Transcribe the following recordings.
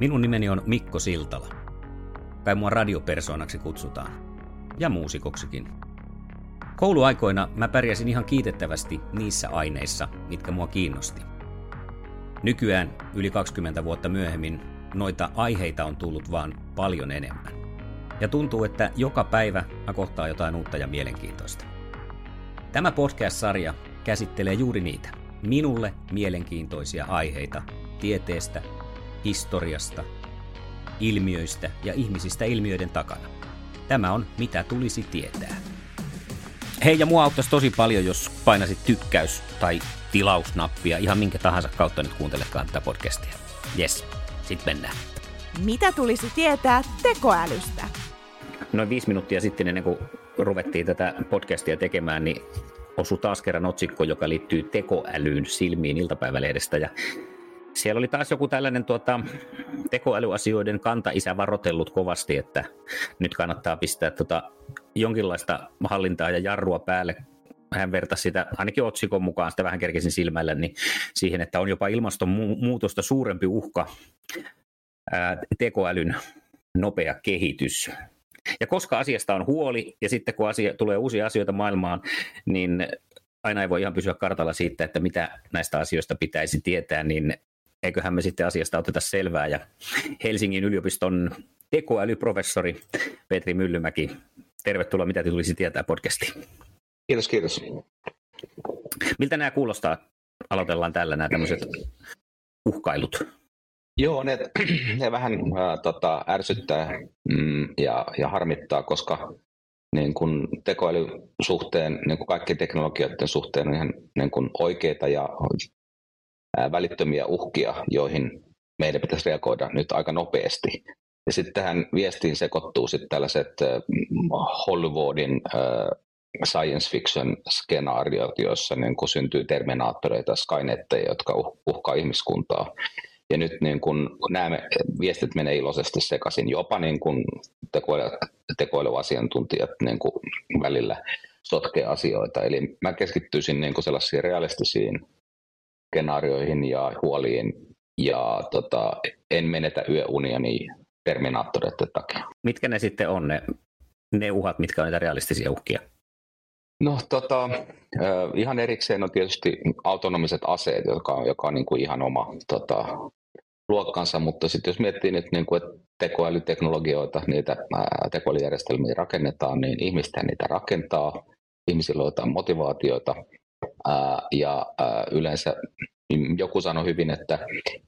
Minun nimeni on Mikko Siltala. Kai mua radiopersoonaksi kutsutaan. Ja muusikoksikin. Kouluaikoina mä pärjäsin ihan kiitettävästi niissä aineissa, mitkä mua kiinnosti. Nykyään, yli 20 vuotta myöhemmin, noita aiheita on tullut vaan paljon enemmän. Ja tuntuu, että joka päivä mä kohtaan jotain uutta ja mielenkiintoista. Tämä podcast-sarja käsittelee juuri niitä, minulle mielenkiintoisia aiheita tieteestä, historiasta, ilmiöistä ja ihmisistä ilmiöiden takana. Tämä on Mitä tulisi tietää. Hei, ja mua auttaisi tosi paljon, jos painasit tykkäys- tai tilausnappia ihan minkä tahansa kautta nyt kuuntelekaan tätä podcastia. Yes, sit mennään. Mitä tulisi tietää tekoälystä? Noin viisi minuuttia sitten ennen kuin ruvettiin tätä podcastia tekemään, niin osui taas kerran otsikko, joka liittyy tekoälyyn silmiin iltapäivälehdestä. Ja siellä oli taas joku tällainen tuota, tekoälyasioiden kanta-isä varotellut kovasti, että nyt kannattaa pistää tuota, jonkinlaista hallintaa ja jarrua päälle. Hän vertasi sitä, ainakin otsikon mukaan, sitä vähän kerkesin silmällä, niin siihen, että on jopa ilmastonmuutosta suurempi uhka ää, tekoälyn nopea kehitys. Ja koska asiasta on huoli, ja sitten kun asia, tulee uusia asioita maailmaan, niin aina ei voi ihan pysyä kartalla siitä, että mitä näistä asioista pitäisi tietää, niin eiköhän me sitten asiasta oteta selvää. Ja Helsingin yliopiston tekoälyprofessori Petri Myllymäki, tervetuloa, mitä te tulisi tietää podcastiin. Kiitos, kiitos. Miltä nämä kuulostaa? Aloitellaan tällä nämä tämmöiset uhkailut. Joo, ne, ne vähän äh, tota, ärsyttää mm, ja, ja harmittaa, koska niin kun tekoälysuhteen, niin kun kaikkien teknologioiden suhteen on ihan niin kun oikeita ja välittömiä uhkia, joihin meidän pitäisi reagoida nyt aika nopeasti. Ja sitten tähän viestiin sekoittuu sitten tällaiset Hollywoodin science fiction skenaariot, joissa niin kun syntyy terminaattoreita, skynetteja, jotka uhkaa ihmiskuntaa. Ja nyt niin kun nämä viestit menee iloisesti sekaisin, jopa niin kun tekoälyasiantuntijat niin kun välillä sotkee asioita. Eli mä keskittyisin niin sellaisiin realistisiin skenaarioihin ja huoliin, ja tota, en menetä yöunia niin terminaattoreiden takia. Mitkä ne sitten on ne, ne uhat, mitkä on niitä realistisia uhkia? No tota, ihan erikseen on tietysti autonomiset aseet, joka on, joka on niin kuin ihan oma tota, luokkansa, mutta sitten jos miettii nyt, niin kuin, että tekoälyteknologioita, niitä ää, tekoälyjärjestelmiä rakennetaan, niin ihmisten niitä rakentaa, ihmisillä on jotain motivaatioita, ja yleensä joku sanoi hyvin, että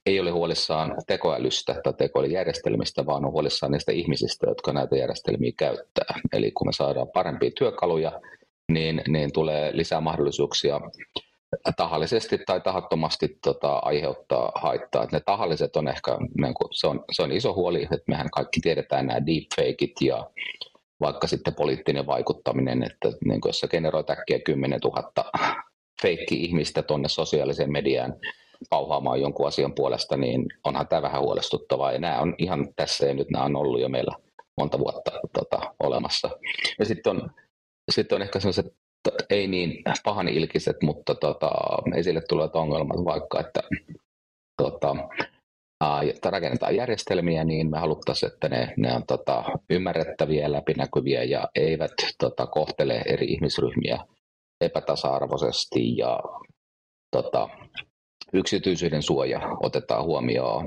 ei ole huolissaan tekoälystä tai tekoälyjärjestelmistä, vaan on huolissaan niistä ihmisistä, jotka näitä järjestelmiä käyttää. Eli kun me saadaan parempia työkaluja, niin, niin tulee lisää mahdollisuuksia tahallisesti tai tahattomasti tota, aiheuttaa haittaa. Et ne tahalliset on ehkä, niin kuin, se, on, se on iso huoli, että mehän kaikki tiedetään nämä deepfakeit ja vaikka sitten poliittinen vaikuttaminen, että niin kuin jos sä generoit äkkiä 10 000 feikki-ihmistä tuonne sosiaaliseen mediaan pauhaamaan jonkun asian puolesta, niin onhan tämä vähän huolestuttavaa. Ja nämä on ihan tässä ja nyt nämä on ollut jo meillä monta vuotta tota, olemassa. Ja sitten on, sit on ehkä sellaiset ei niin pahan ilkiset, mutta tota, esille tulevat ongelmat vaikka, että tota, että rakennetaan järjestelmiä, niin me haluttaisiin, että ne, ne on tota, ymmärrettäviä, läpinäkyviä ja eivät tota, kohtele eri ihmisryhmiä epätasa-arvoisesti ja tota, yksityisyyden suoja otetaan huomioon,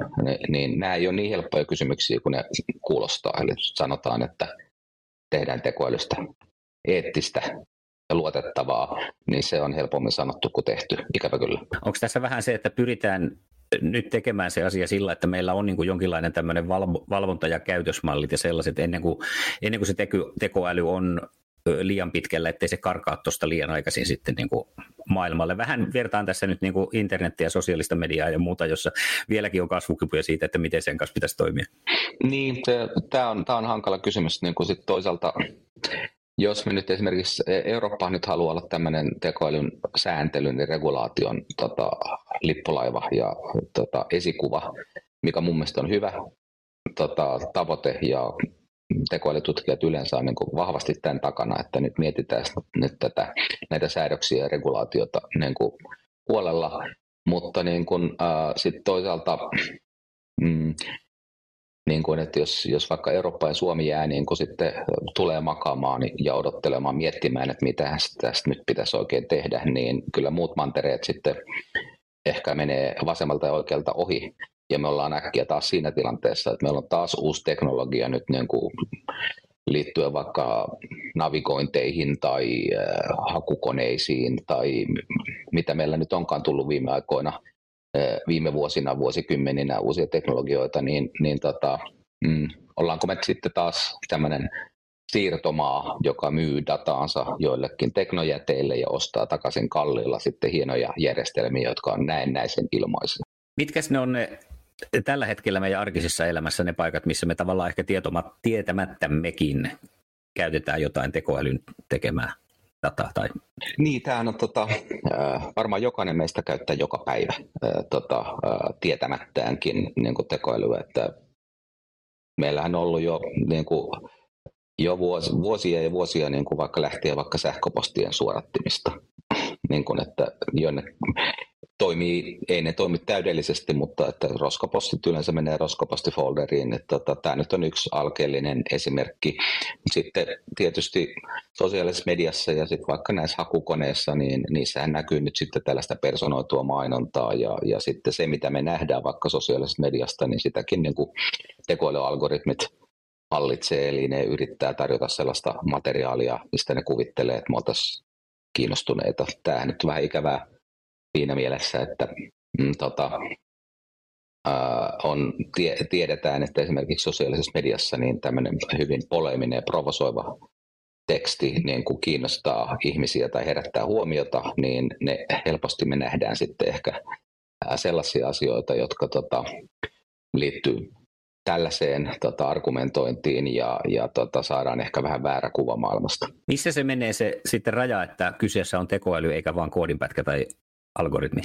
niin nämä ei ole niin helppoja kysymyksiä kuin ne kuulostaa. Eli sanotaan, että tehdään tekoälystä eettistä ja luotettavaa, niin se on helpommin sanottu kuin tehty, ikävä kyllä. Onko tässä vähän se, että pyritään nyt tekemään se asia sillä, että meillä on niin kuin jonkinlainen tämmöinen valvonta- ja käytösmallit ja sellaiset ennen kuin, ennen kuin se teko, tekoäly on liian pitkällä, ettei se karkaa tuosta liian aikaisin sitten niin kuin maailmalle. Vähän vertaan tässä nyt niin kuin internettiä, sosiaalista mediaa ja muuta, jossa vieläkin on kasvukipuja siitä, että miten sen kanssa pitäisi toimia. Niin, tämä on, on hankala kysymys. Niin kuin sit toisaalta jos me nyt esimerkiksi e, Eurooppa nyt haluaa olla tämmöinen tekoälyn sääntelyn ja regulaation tota, lippulaiva ja tota, esikuva, mikä mun mielestä on hyvä tota, tavoite ja tekoälytutkijat yleensä on niin kuin vahvasti tämän takana, että nyt mietitään nyt tätä, näitä säädöksiä ja regulaatiota niin kuin huolella, mutta niin kuin, äh, sit toisaalta mm, niin kuin, että jos, jos vaikka Eurooppa ja Suomi jää niin kuin sitten tulee makaamaan ja odottelemaan, miettimään, että mitä tästä nyt pitäisi oikein tehdä, niin kyllä muut mantereet sitten ehkä menee vasemmalta ja oikealta ohi. Ja me ollaan äkkiä taas siinä tilanteessa, että meillä on taas uusi teknologia nyt niin kuin liittyen vaikka navigointeihin tai äh, hakukoneisiin tai mitä meillä nyt onkaan tullut viime aikoina viime vuosina, vuosikymmeninä uusia teknologioita, niin, niin tota, mm, ollaanko me sitten taas tämmöinen siirtomaa, joka myy dataansa joillekin teknojäteille ja ostaa takaisin kalliilla sitten hienoja järjestelmiä, jotka on näennäisen ilmaisia. Mitkä ne on ne tällä hetkellä meidän arkisessa elämässä ne paikat, missä me tavallaan ehkä tietämättämmekin käytetään jotain tekoälyn tekemää dataa? Tai... Niin, tämähän on tota, varmaan jokainen meistä käyttää joka päivä tota, tietämättäänkin niin kuin tekoälyä, että meillähän on ollut jo niin kuin, jo vuosia, vuosia ja vuosia niin kuin vaikka lähtien vaikka sähköpostien suorattimista, niin kuin, että jonne toimii, ei ne toimi täydellisesti, mutta että roskapostit yleensä menee roskapostifolderiin. Että tota, tämä nyt on yksi alkeellinen esimerkki. Sitten tietysti sosiaalisessa mediassa ja sitten vaikka näissä hakukoneissa, niin niissähän näkyy nyt sitten tällaista personoitua mainontaa ja, ja sitten se, mitä me nähdään vaikka sosiaalisesta mediasta, niin sitäkin niin tekoälyalgoritmit hallitsee, eli ne yrittää tarjota sellaista materiaalia, mistä ne kuvittelee, että me oltaisiin kiinnostuneita. Tämähän nyt vähän ikävää siinä mielessä, että mm, tota, on, tie, tiedetään, että esimerkiksi sosiaalisessa mediassa niin tämmöinen hyvin poleminen ja provosoiva teksti niin kun kiinnostaa ihmisiä tai herättää huomiota, niin ne helposti me nähdään sitten ehkä sellaisia asioita, jotka tota, liittyy tällaiseen tota, argumentointiin ja, ja tota, saadaan ehkä vähän väärä kuva maailmasta. Missä se menee se sitten raja, että kyseessä on tekoäly eikä vain koodinpätkä tai algoritmi?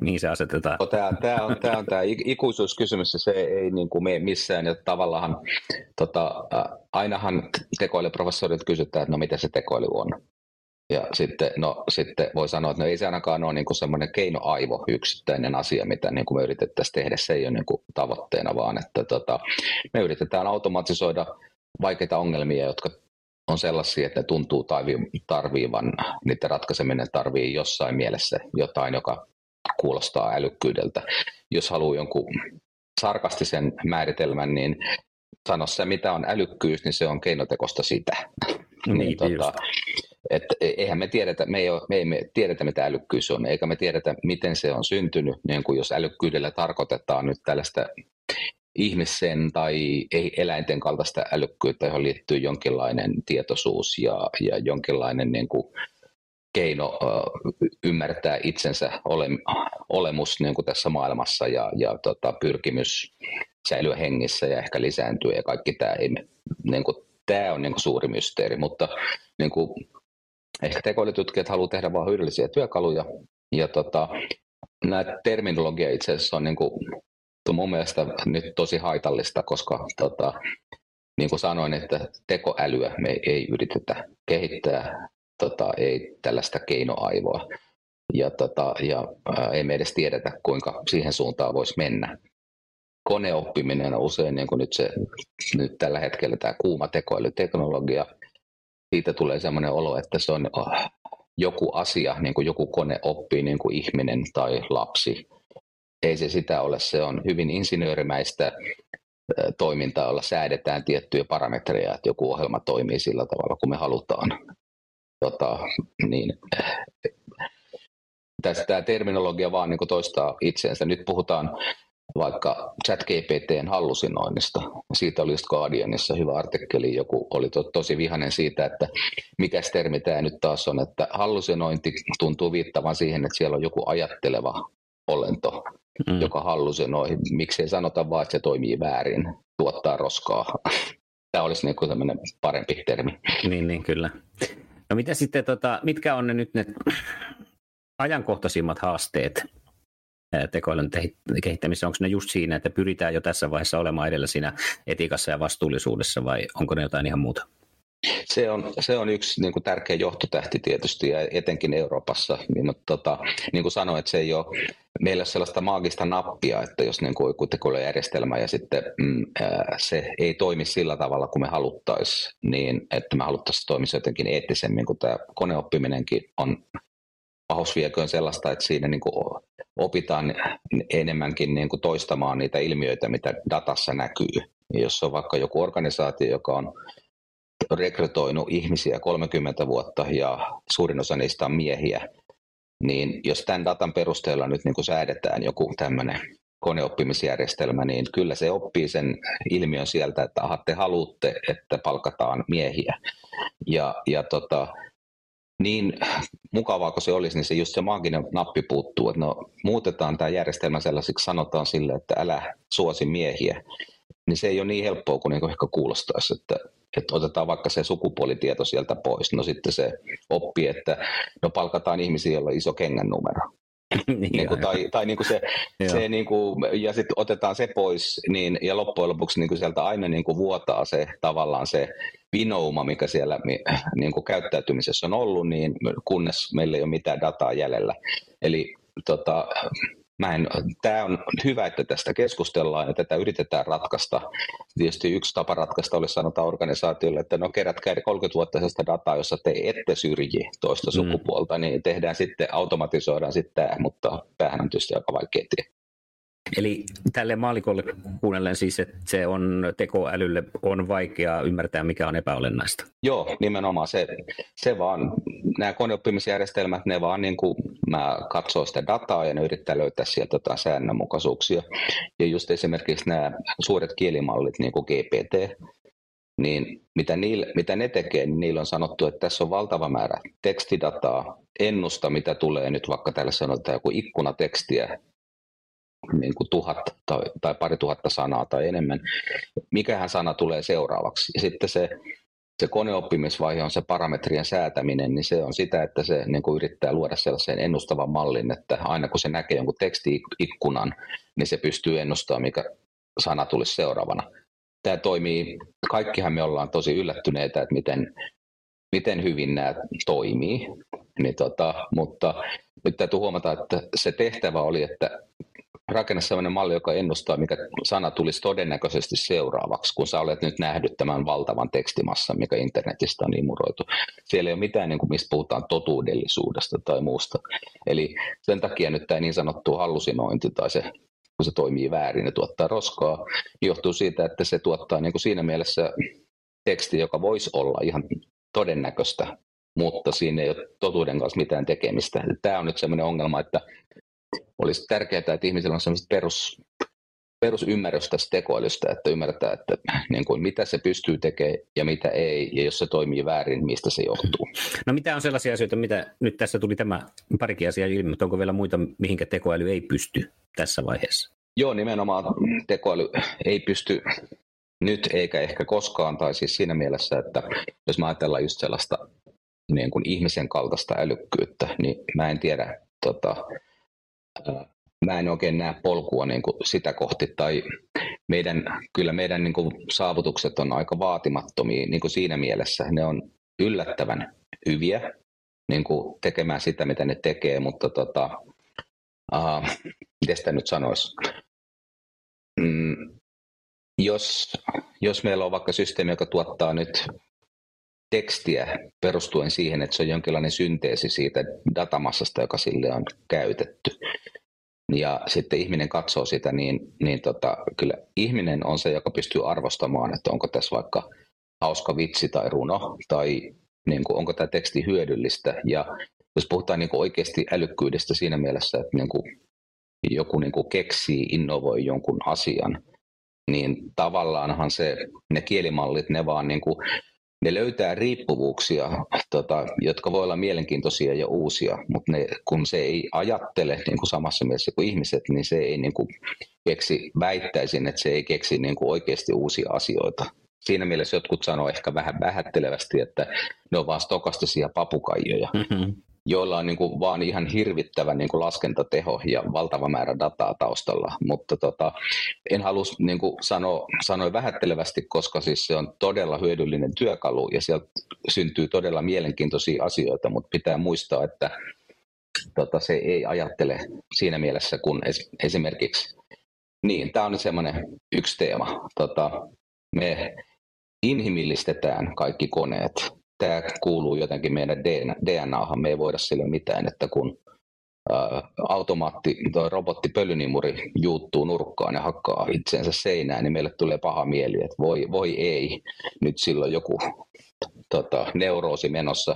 Mihin se asetetaan? No, tämä, tämä on tämä, on tämä ikuisuuskysymys, se ei niin kuin mene missään. Ja tavallaan tota, ainahan tekoälyprofessorit kysytään, että no mitä se tekoäly on. Ja sitten, no, sitten voi sanoa, että no ei se ainakaan ole niin kuin semmoinen keinoaivo yksittäinen asia, mitä niin kuin me yritettäisiin tehdä. Se ei ole niin kuin tavoitteena, vaan että tota, me yritetään automatisoida vaikeita ongelmia, jotka on sellaisia, että ne tuntuu tarviivan, niiden ratkaiseminen tarvii jossain mielessä jotain, joka kuulostaa älykkyydeltä. Jos haluaa jonkun sarkastisen määritelmän, niin sano se, mitä on älykkyys, niin se on keinotekosta sitä. Niin, niin, tota, et, eihän me tiedetä, me ei, ole, me ei me tiedetä, mitä älykkyys on, eikä me tiedetä, miten se on syntynyt, niin kuin jos älykkyydellä tarkoitetaan nyt tällaista ihmisen tai eläinten kaltaista älykkyyttä, johon liittyy jonkinlainen tietoisuus ja, ja jonkinlainen niin kuin keino ymmärtää itsensä ole, olemus niin kuin tässä maailmassa ja, ja tota, pyrkimys säilyä hengissä ja ehkä lisääntyä ja kaikki tämä, ei, niin kuin, tämä on niin kuin suuri mysteeri, mutta niin kuin, ehkä tekoälytutkijat haluaa tehdä vain hyödyllisiä työkaluja ja tota, nämä terminologia itse asiassa on niin kuin, mun mielestä nyt tosi haitallista, koska tota, niin kuin sanoin, että tekoälyä me ei yritetä kehittää, tota, ei tällaista keinoaivoa. Ja, tota, ja ää, ei me edes tiedetä, kuinka siihen suuntaan voisi mennä. Koneoppiminen on usein niin kuin nyt, se, nyt tällä hetkellä tämä kuuma tekoälyteknologia. Siitä tulee sellainen olo, että se on joku asia, niin kuin joku kone oppii niin kuin ihminen tai lapsi ei se sitä ole. Se on hyvin insinöörimäistä toimintaa, jolla säädetään tiettyjä parametreja, että joku ohjelma toimii sillä tavalla, kuin me halutaan. Tota, niin, tässä tämä terminologia vaan niin toistaa itseensä. Nyt puhutaan vaikka ChatGPTn hallusinoinnista. Siitä oli just Guardianissa hyvä artikkeli, joku oli to, tosi vihainen siitä, että mikä termi tämä nyt taas on, että hallusinointi tuntuu viittavan siihen, että siellä on joku ajatteleva olento, mm. joka hallusinoi. Miksi ei sanota vaan, että se toimii väärin, tuottaa roskaa. Tämä olisi niin kuin parempi termi. Niin, niin kyllä. No mitä sitten, tota, mitkä on ne nyt ne ajankohtaisimmat haasteet tekoälyn kehittämisessä? Onko ne just siinä, että pyritään jo tässä vaiheessa olemaan edellä siinä etiikassa ja vastuullisuudessa vai onko ne jotain ihan muuta? Se on, se on yksi niin kuin tärkeä johtotähti tietysti ja etenkin Euroopassa. Niin, mutta tota, niin kuin sanoin, että se ei ole meillä sellaista maagista nappia, että jos niin kuin joku tekoälyjärjestelmä ja sitten mm, se ei toimi sillä tavalla kuin me haluttaisiin, niin että me haluttaisiin toimia jotenkin eettisemmin, kun tämä koneoppiminenkin on pahus vieköön sellaista, että siinä niin kuin opitaan enemmänkin niin kuin toistamaan niitä ilmiöitä, mitä datassa näkyy. Jos on vaikka joku organisaatio, joka on rekrytoinut ihmisiä 30 vuotta ja suurin osa niistä on miehiä, niin jos tämän datan perusteella nyt niin kuin säädetään joku tämmöinen koneoppimisjärjestelmä, niin kyllä se oppii sen ilmiön sieltä, että aha, te haluatte, että palkataan miehiä. Ja, ja tota, niin mukavaa kuin se olisi, niin se just se maaginen nappi puuttuu, että no muutetaan tämä järjestelmä sellaisiksi, sanotaan sille, että älä suosi miehiä, niin se ei ole niin helppoa kuin, niin ehkä kuulostaisi, että, että otetaan vaikka se sukupuolitieto sieltä pois. No sitten se oppii, että no palkataan ihmisiä, joilla on iso kengän numero. niin, niin kuin, tai tai niin kuin se, se niin kuin, ja sitten otetaan se pois, niin, ja loppujen lopuksi niin kuin sieltä aina niin kuin vuotaa se tavallaan se vinouma, mikä siellä niin kuin käyttäytymisessä on ollut, niin kunnes meillä ei ole mitään dataa jäljellä. Eli tota, mä en, tämä on hyvä, että tästä keskustellaan ja tätä yritetään ratkaista. Tietysti yksi tapa ratkaista olisi sanotaan organisaatiolle, että no kerätkää 30 vuotta sellaista dataa, jossa te ette syrji toista mm. sukupuolta, niin tehdään sitten, automatisoidaan sitten tämä, mutta tämähän on tietysti aika vaikea tie. Eli tälle maalikolle kuunnellen siis, että se on tekoälylle on vaikeaa ymmärtää, mikä on epäolennaista. Joo, nimenomaan se, se vaan, nämä koneoppimisjärjestelmät, ne vaan niin kuin, mä katsoo sitä dataa ja ne yrittää löytää sieltä jotain säännönmukaisuuksia. Ja just esimerkiksi nämä suuret kielimallit, niin kuin GPT, niin mitä, niille, mitä ne tekee, niin niillä on sanottu, että tässä on valtava määrä tekstidataa, ennusta, mitä tulee nyt vaikka täällä sanotaan joku ikkunatekstiä, niin kuin tuhat tai, tai pari tuhatta sanaa tai enemmän, mikähän sana tulee seuraavaksi. Ja sitten se, se koneoppimisvaihe on se parametrien säätäminen, niin se on sitä, että se niin kuin yrittää luoda sellaisen ennustavan mallin, että aina kun se näkee jonkun tekstiikkunan, niin se pystyy ennustamaan, mikä sana tulisi seuraavana. Tämä toimii, kaikkihan me ollaan tosi yllättyneitä, että miten, miten hyvin nämä toimii, niin tota, mutta nyt täytyy huomata, että se tehtävä oli, että rakenna sellainen malli, joka ennustaa, mikä sana tulisi todennäköisesti seuraavaksi, kun sä olet nyt nähnyt tämän valtavan tekstimassan, mikä internetistä on imuroitu. Siellä ei ole mitään, niin kuin, mistä puhutaan totuudellisuudesta tai muusta. Eli sen takia nyt tämä niin sanottu hallusinointi tai se kun se toimii väärin ja tuottaa roskaa, johtuu siitä, että se tuottaa niin kuin siinä mielessä teksti, joka voisi olla ihan todennäköistä, mutta siinä ei ole totuuden kanssa mitään tekemistä. Tämä on nyt sellainen ongelma, että olisi tärkeää, että ihmisillä on sellaista perus, perusymmärrys tästä tekoälystä, että ymmärtää, että niin kuin, mitä se pystyy tekemään ja mitä ei, ja jos se toimii väärin, mistä se johtuu. No mitä on sellaisia asioita, mitä nyt tässä tuli tämä parikin asiaa ilmi, mutta onko vielä muita, mihinkä tekoäly ei pysty tässä vaiheessa? Joo, nimenomaan tekoäly ei pysty nyt eikä ehkä koskaan, tai siis siinä mielessä, että jos mä ajatellaan just sellaista niin kuin ihmisen kaltaista älykkyyttä, niin mä en tiedä, tota, mä en oikein näe polkua niin kuin sitä kohti, tai meidän, kyllä meidän niin kuin saavutukset on aika vaatimattomia niin kuin siinä mielessä. Ne on yllättävän hyviä niin kuin tekemään sitä, mitä ne tekee, mutta tota, uh, miten sitä nyt sanoisi? Mm, jos, jos meillä on vaikka systeemi, joka tuottaa nyt tekstiä perustuen siihen, että se on jonkinlainen synteesi siitä datamassasta, joka sille on käytetty. Ja sitten ihminen katsoo sitä, niin, niin tota, kyllä ihminen on se, joka pystyy arvostamaan, että onko tässä vaikka hauska vitsi tai runo, tai niin kuin, onko tämä teksti hyödyllistä. Ja jos puhutaan niin kuin oikeasti älykkyydestä siinä mielessä, että niin kuin joku niin kuin keksii, innovoi jonkun asian, niin tavallaanhan se, ne kielimallit, ne vaan niin kuin, ne löytää riippuvuuksia, tota, jotka voi olla mielenkiintoisia ja uusia, mutta ne, kun se ei ajattele niin kuin samassa mielessä kuin ihmiset, niin se ei niin kuin keksi, väittäisin, että se ei keksi niin kuin oikeasti uusia asioita. Siinä mielessä jotkut sanoo ehkä vähän vähättelevästi, että ne on vaan stokastisia papukaijoja. Mm-hmm joilla on niin kuin vaan ihan hirvittävä niin kuin laskentateho ja valtava määrä dataa taustalla. Mutta tota, en halua niin sanoa, sanoa vähättelevästi, koska siis se on todella hyödyllinen työkalu ja sieltä syntyy todella mielenkiintoisia asioita, mutta pitää muistaa, että tota, se ei ajattele siinä mielessä kuin es, esimerkiksi, niin tämä on semmoinen yksi teema. Tota, me inhimillistetään kaikki koneet tämä kuuluu jotenkin meidän DNAhan, me ei voida sille mitään, että kun automaatti, tuo robotti pölynimuri juuttuu nurkkaan ja hakkaa itseensä seinään, niin meille tulee paha mieli, että voi, voi ei, nyt silloin joku tota, neuroosi menossa.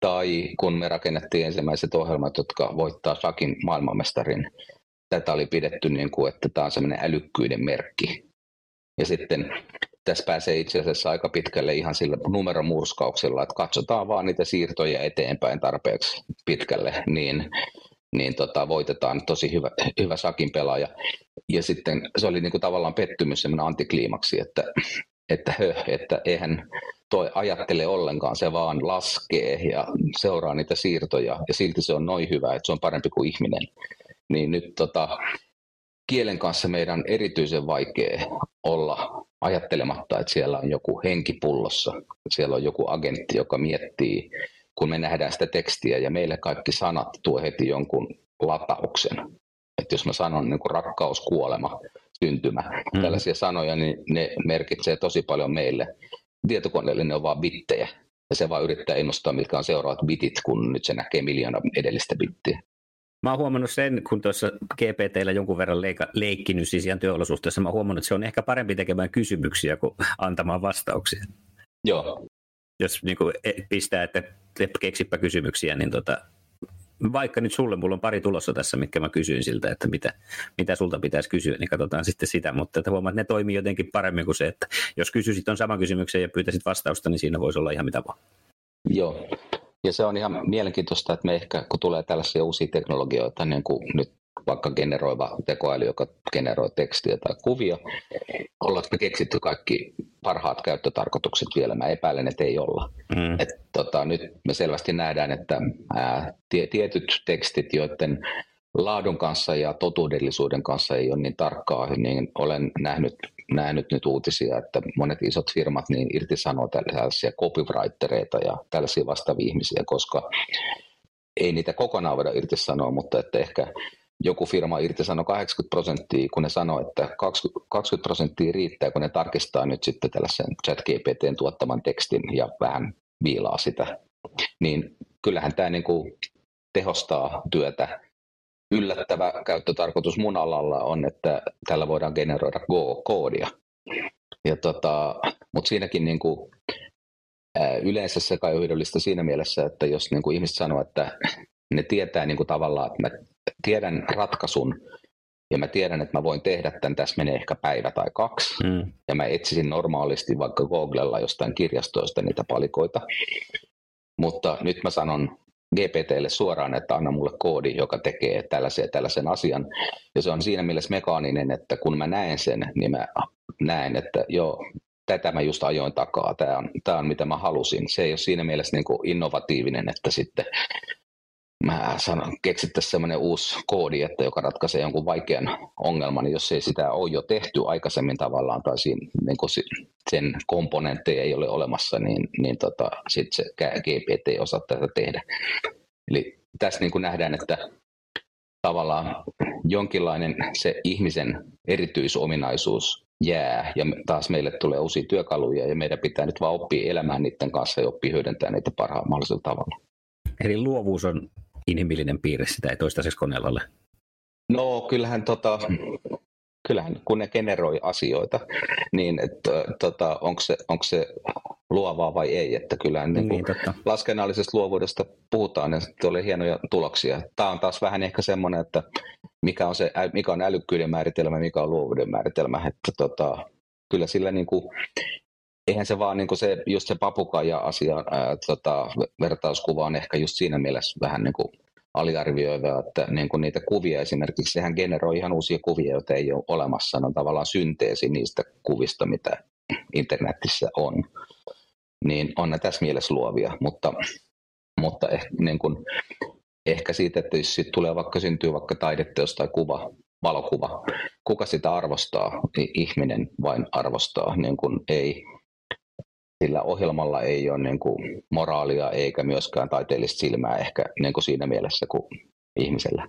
Tai kun me rakennettiin ensimmäiset ohjelmat, jotka voittaa Shakin maailmanmestarin, tätä oli pidetty niin kuin, että tämä on semmoinen älykkyyden merkki. Ja sitten tässä pääsee itse asiassa aika pitkälle ihan sillä numeromurskauksella, että katsotaan vaan niitä siirtoja eteenpäin tarpeeksi pitkälle, niin, niin tota, voitetaan tosi hyvä, hyvä sakin pelaaja. Ja sitten se oli niin kuin tavallaan pettymys, semmoinen antikliimaksi, että, että, hö, että eihän toi ajattele ollenkaan, se vaan laskee ja seuraa niitä siirtoja ja silti se on noin hyvä, että se on parempi kuin ihminen. Niin nyt tota, kielen kanssa meidän erityisen vaikea olla ajattelematta, että siellä on joku henki pullossa, siellä on joku agentti, joka miettii, kun me nähdään sitä tekstiä ja meille kaikki sanat tuo heti jonkun latauksen. Että jos mä sanon niin kuin rakkaus, kuolema, syntymä, mm. tällaisia sanoja, niin ne merkitsee tosi paljon meille. Tietokoneelle ne on vaan bittejä. Ja se vaan yrittää ennustaa, mitkä on seuraavat bitit, kun nyt se näkee miljoona edellistä bittiä. Mä oon huomannut sen, kun tuossa GPTllä jonkun verran leika, leikkinyt siis ihan työolosuhteessa, mä oon huomannut, että se on ehkä parempi tekemään kysymyksiä kuin antamaan vastauksia. Joo. Jos niin kuin, e, pistää, että keksipä kysymyksiä, niin tota, vaikka nyt sulle, mulla on pari tulossa tässä, mikä mä kysyin siltä, että mitä, mitä sulta pitäisi kysyä, niin katsotaan sitten sitä, mutta että huomaat, että ne toimii jotenkin paremmin kuin se, että jos kysyisit on sama kysymyksen ja pyytäisit vastausta, niin siinä voisi olla ihan mitä vaan. Joo, ja se on ihan mielenkiintoista, että me ehkä, kun tulee tällaisia uusia teknologioita, niin kuin nyt vaikka generoiva tekoäly, joka generoi tekstiä tai kuvia, ollaanko me keksitty kaikki parhaat käyttötarkoitukset vielä? Mä epäilen, että ei olla. Mm. Et, tota, nyt me selvästi nähdään, että ää, tietyt tekstit, joiden laadun kanssa ja totuudellisuuden kanssa ei ole niin tarkkaa, niin olen nähnyt, nähnyt nyt uutisia, että monet isot firmat niin irtisanoo tällaisia copywritereita ja tällaisia vastaavia ihmisiä, koska ei niitä kokonaan voida irtisanoa, mutta että ehkä joku firma irtisanoo 80 prosenttia, kun ne sanoo, että 20 prosenttia riittää, kun ne tarkistaa nyt sitten tällaisen chat GPTn tuottaman tekstin ja vähän viilaa sitä. Niin kyllähän tämä niin kuin tehostaa työtä yllättävä käyttötarkoitus mun alalla on, että tällä voidaan generoida Go-koodia. Ja tota, Mutta siinäkin niin kuin, yleensä se kai on hyödyllistä siinä mielessä, että jos niin kuin ihmiset sanoo, että ne tietää niin kuin tavallaan, että mä tiedän ratkaisun ja mä tiedän, että mä voin tehdä tämän, tässä menee ehkä päivä tai kaksi. Mm. Ja mä etsisin normaalisti vaikka Googlella jostain kirjastoista niitä palikoita. Mutta nyt mä sanon GPTlle suoraan, että anna mulle koodi, joka tekee tällaisen tällaisen asian. Ja se on siinä mielessä mekaaninen, että kun mä näen sen, niin mä näen, että joo, tätä mä just ajoin takaa, tämä on, tämä on mitä mä halusin. Se ei ole siinä mielessä niin kuin innovatiivinen, että sitten mä sanon, keksittäisiin semmoinen uusi koodi, että joka ratkaisee jonkun vaikean ongelman, niin jos ei sitä ole jo tehty aikaisemmin tavallaan tai siinä, niin kuin sen komponentteja ei ole olemassa, niin, niin tota, sitten se GPT ei osaa tätä tehdä. Eli tässä niin kuin nähdään, että tavallaan jonkinlainen se ihmisen erityisominaisuus jää ja taas meille tulee uusia työkaluja ja meidän pitää nyt vaan oppia elämään niiden kanssa ja oppia hyödyntämään niitä parhaalla mahdollisella tavalla. Eli luovuus on inhimillinen piirre, sitä ei toistaiseksi koneella ole. No kyllähän, tota, kyllähän kun ne generoi asioita, niin tota, onko se, onko se luovaa vai ei, että kyllähän niin, niin laskennallisesta luovuudesta puhutaan ja sitten oli hienoja tuloksia. Tämä on taas vähän ehkä semmoinen, että mikä on, se, mikä on älykkyyden määritelmä, mikä on luovuuden määritelmä. Että tota, kyllä sillä niin kuin, eihän se vaan niin kuin se, just se papukaija-asia, ää, tota, vertauskuva on ehkä just siinä mielessä vähän niin kuin aliarvioiva, että niin kuin niitä kuvia esimerkiksi, sehän generoi ihan uusia kuvia, joita ei ole olemassa, ne on tavallaan synteesi niistä kuvista, mitä internetissä on. Niin on ne tässä mielessä luovia, mutta, mutta ehkä, niin kuin, ehkä siitä, että jos siitä tulee vaikka syntyy vaikka taideteos tai kuva, valokuva, kuka sitä arvostaa? Ihminen vain arvostaa, niin kuin ei, sillä ohjelmalla ei ole niin kuin moraalia eikä myöskään taiteellista silmää ehkä niin kuin siinä mielessä kuin ihmisellä.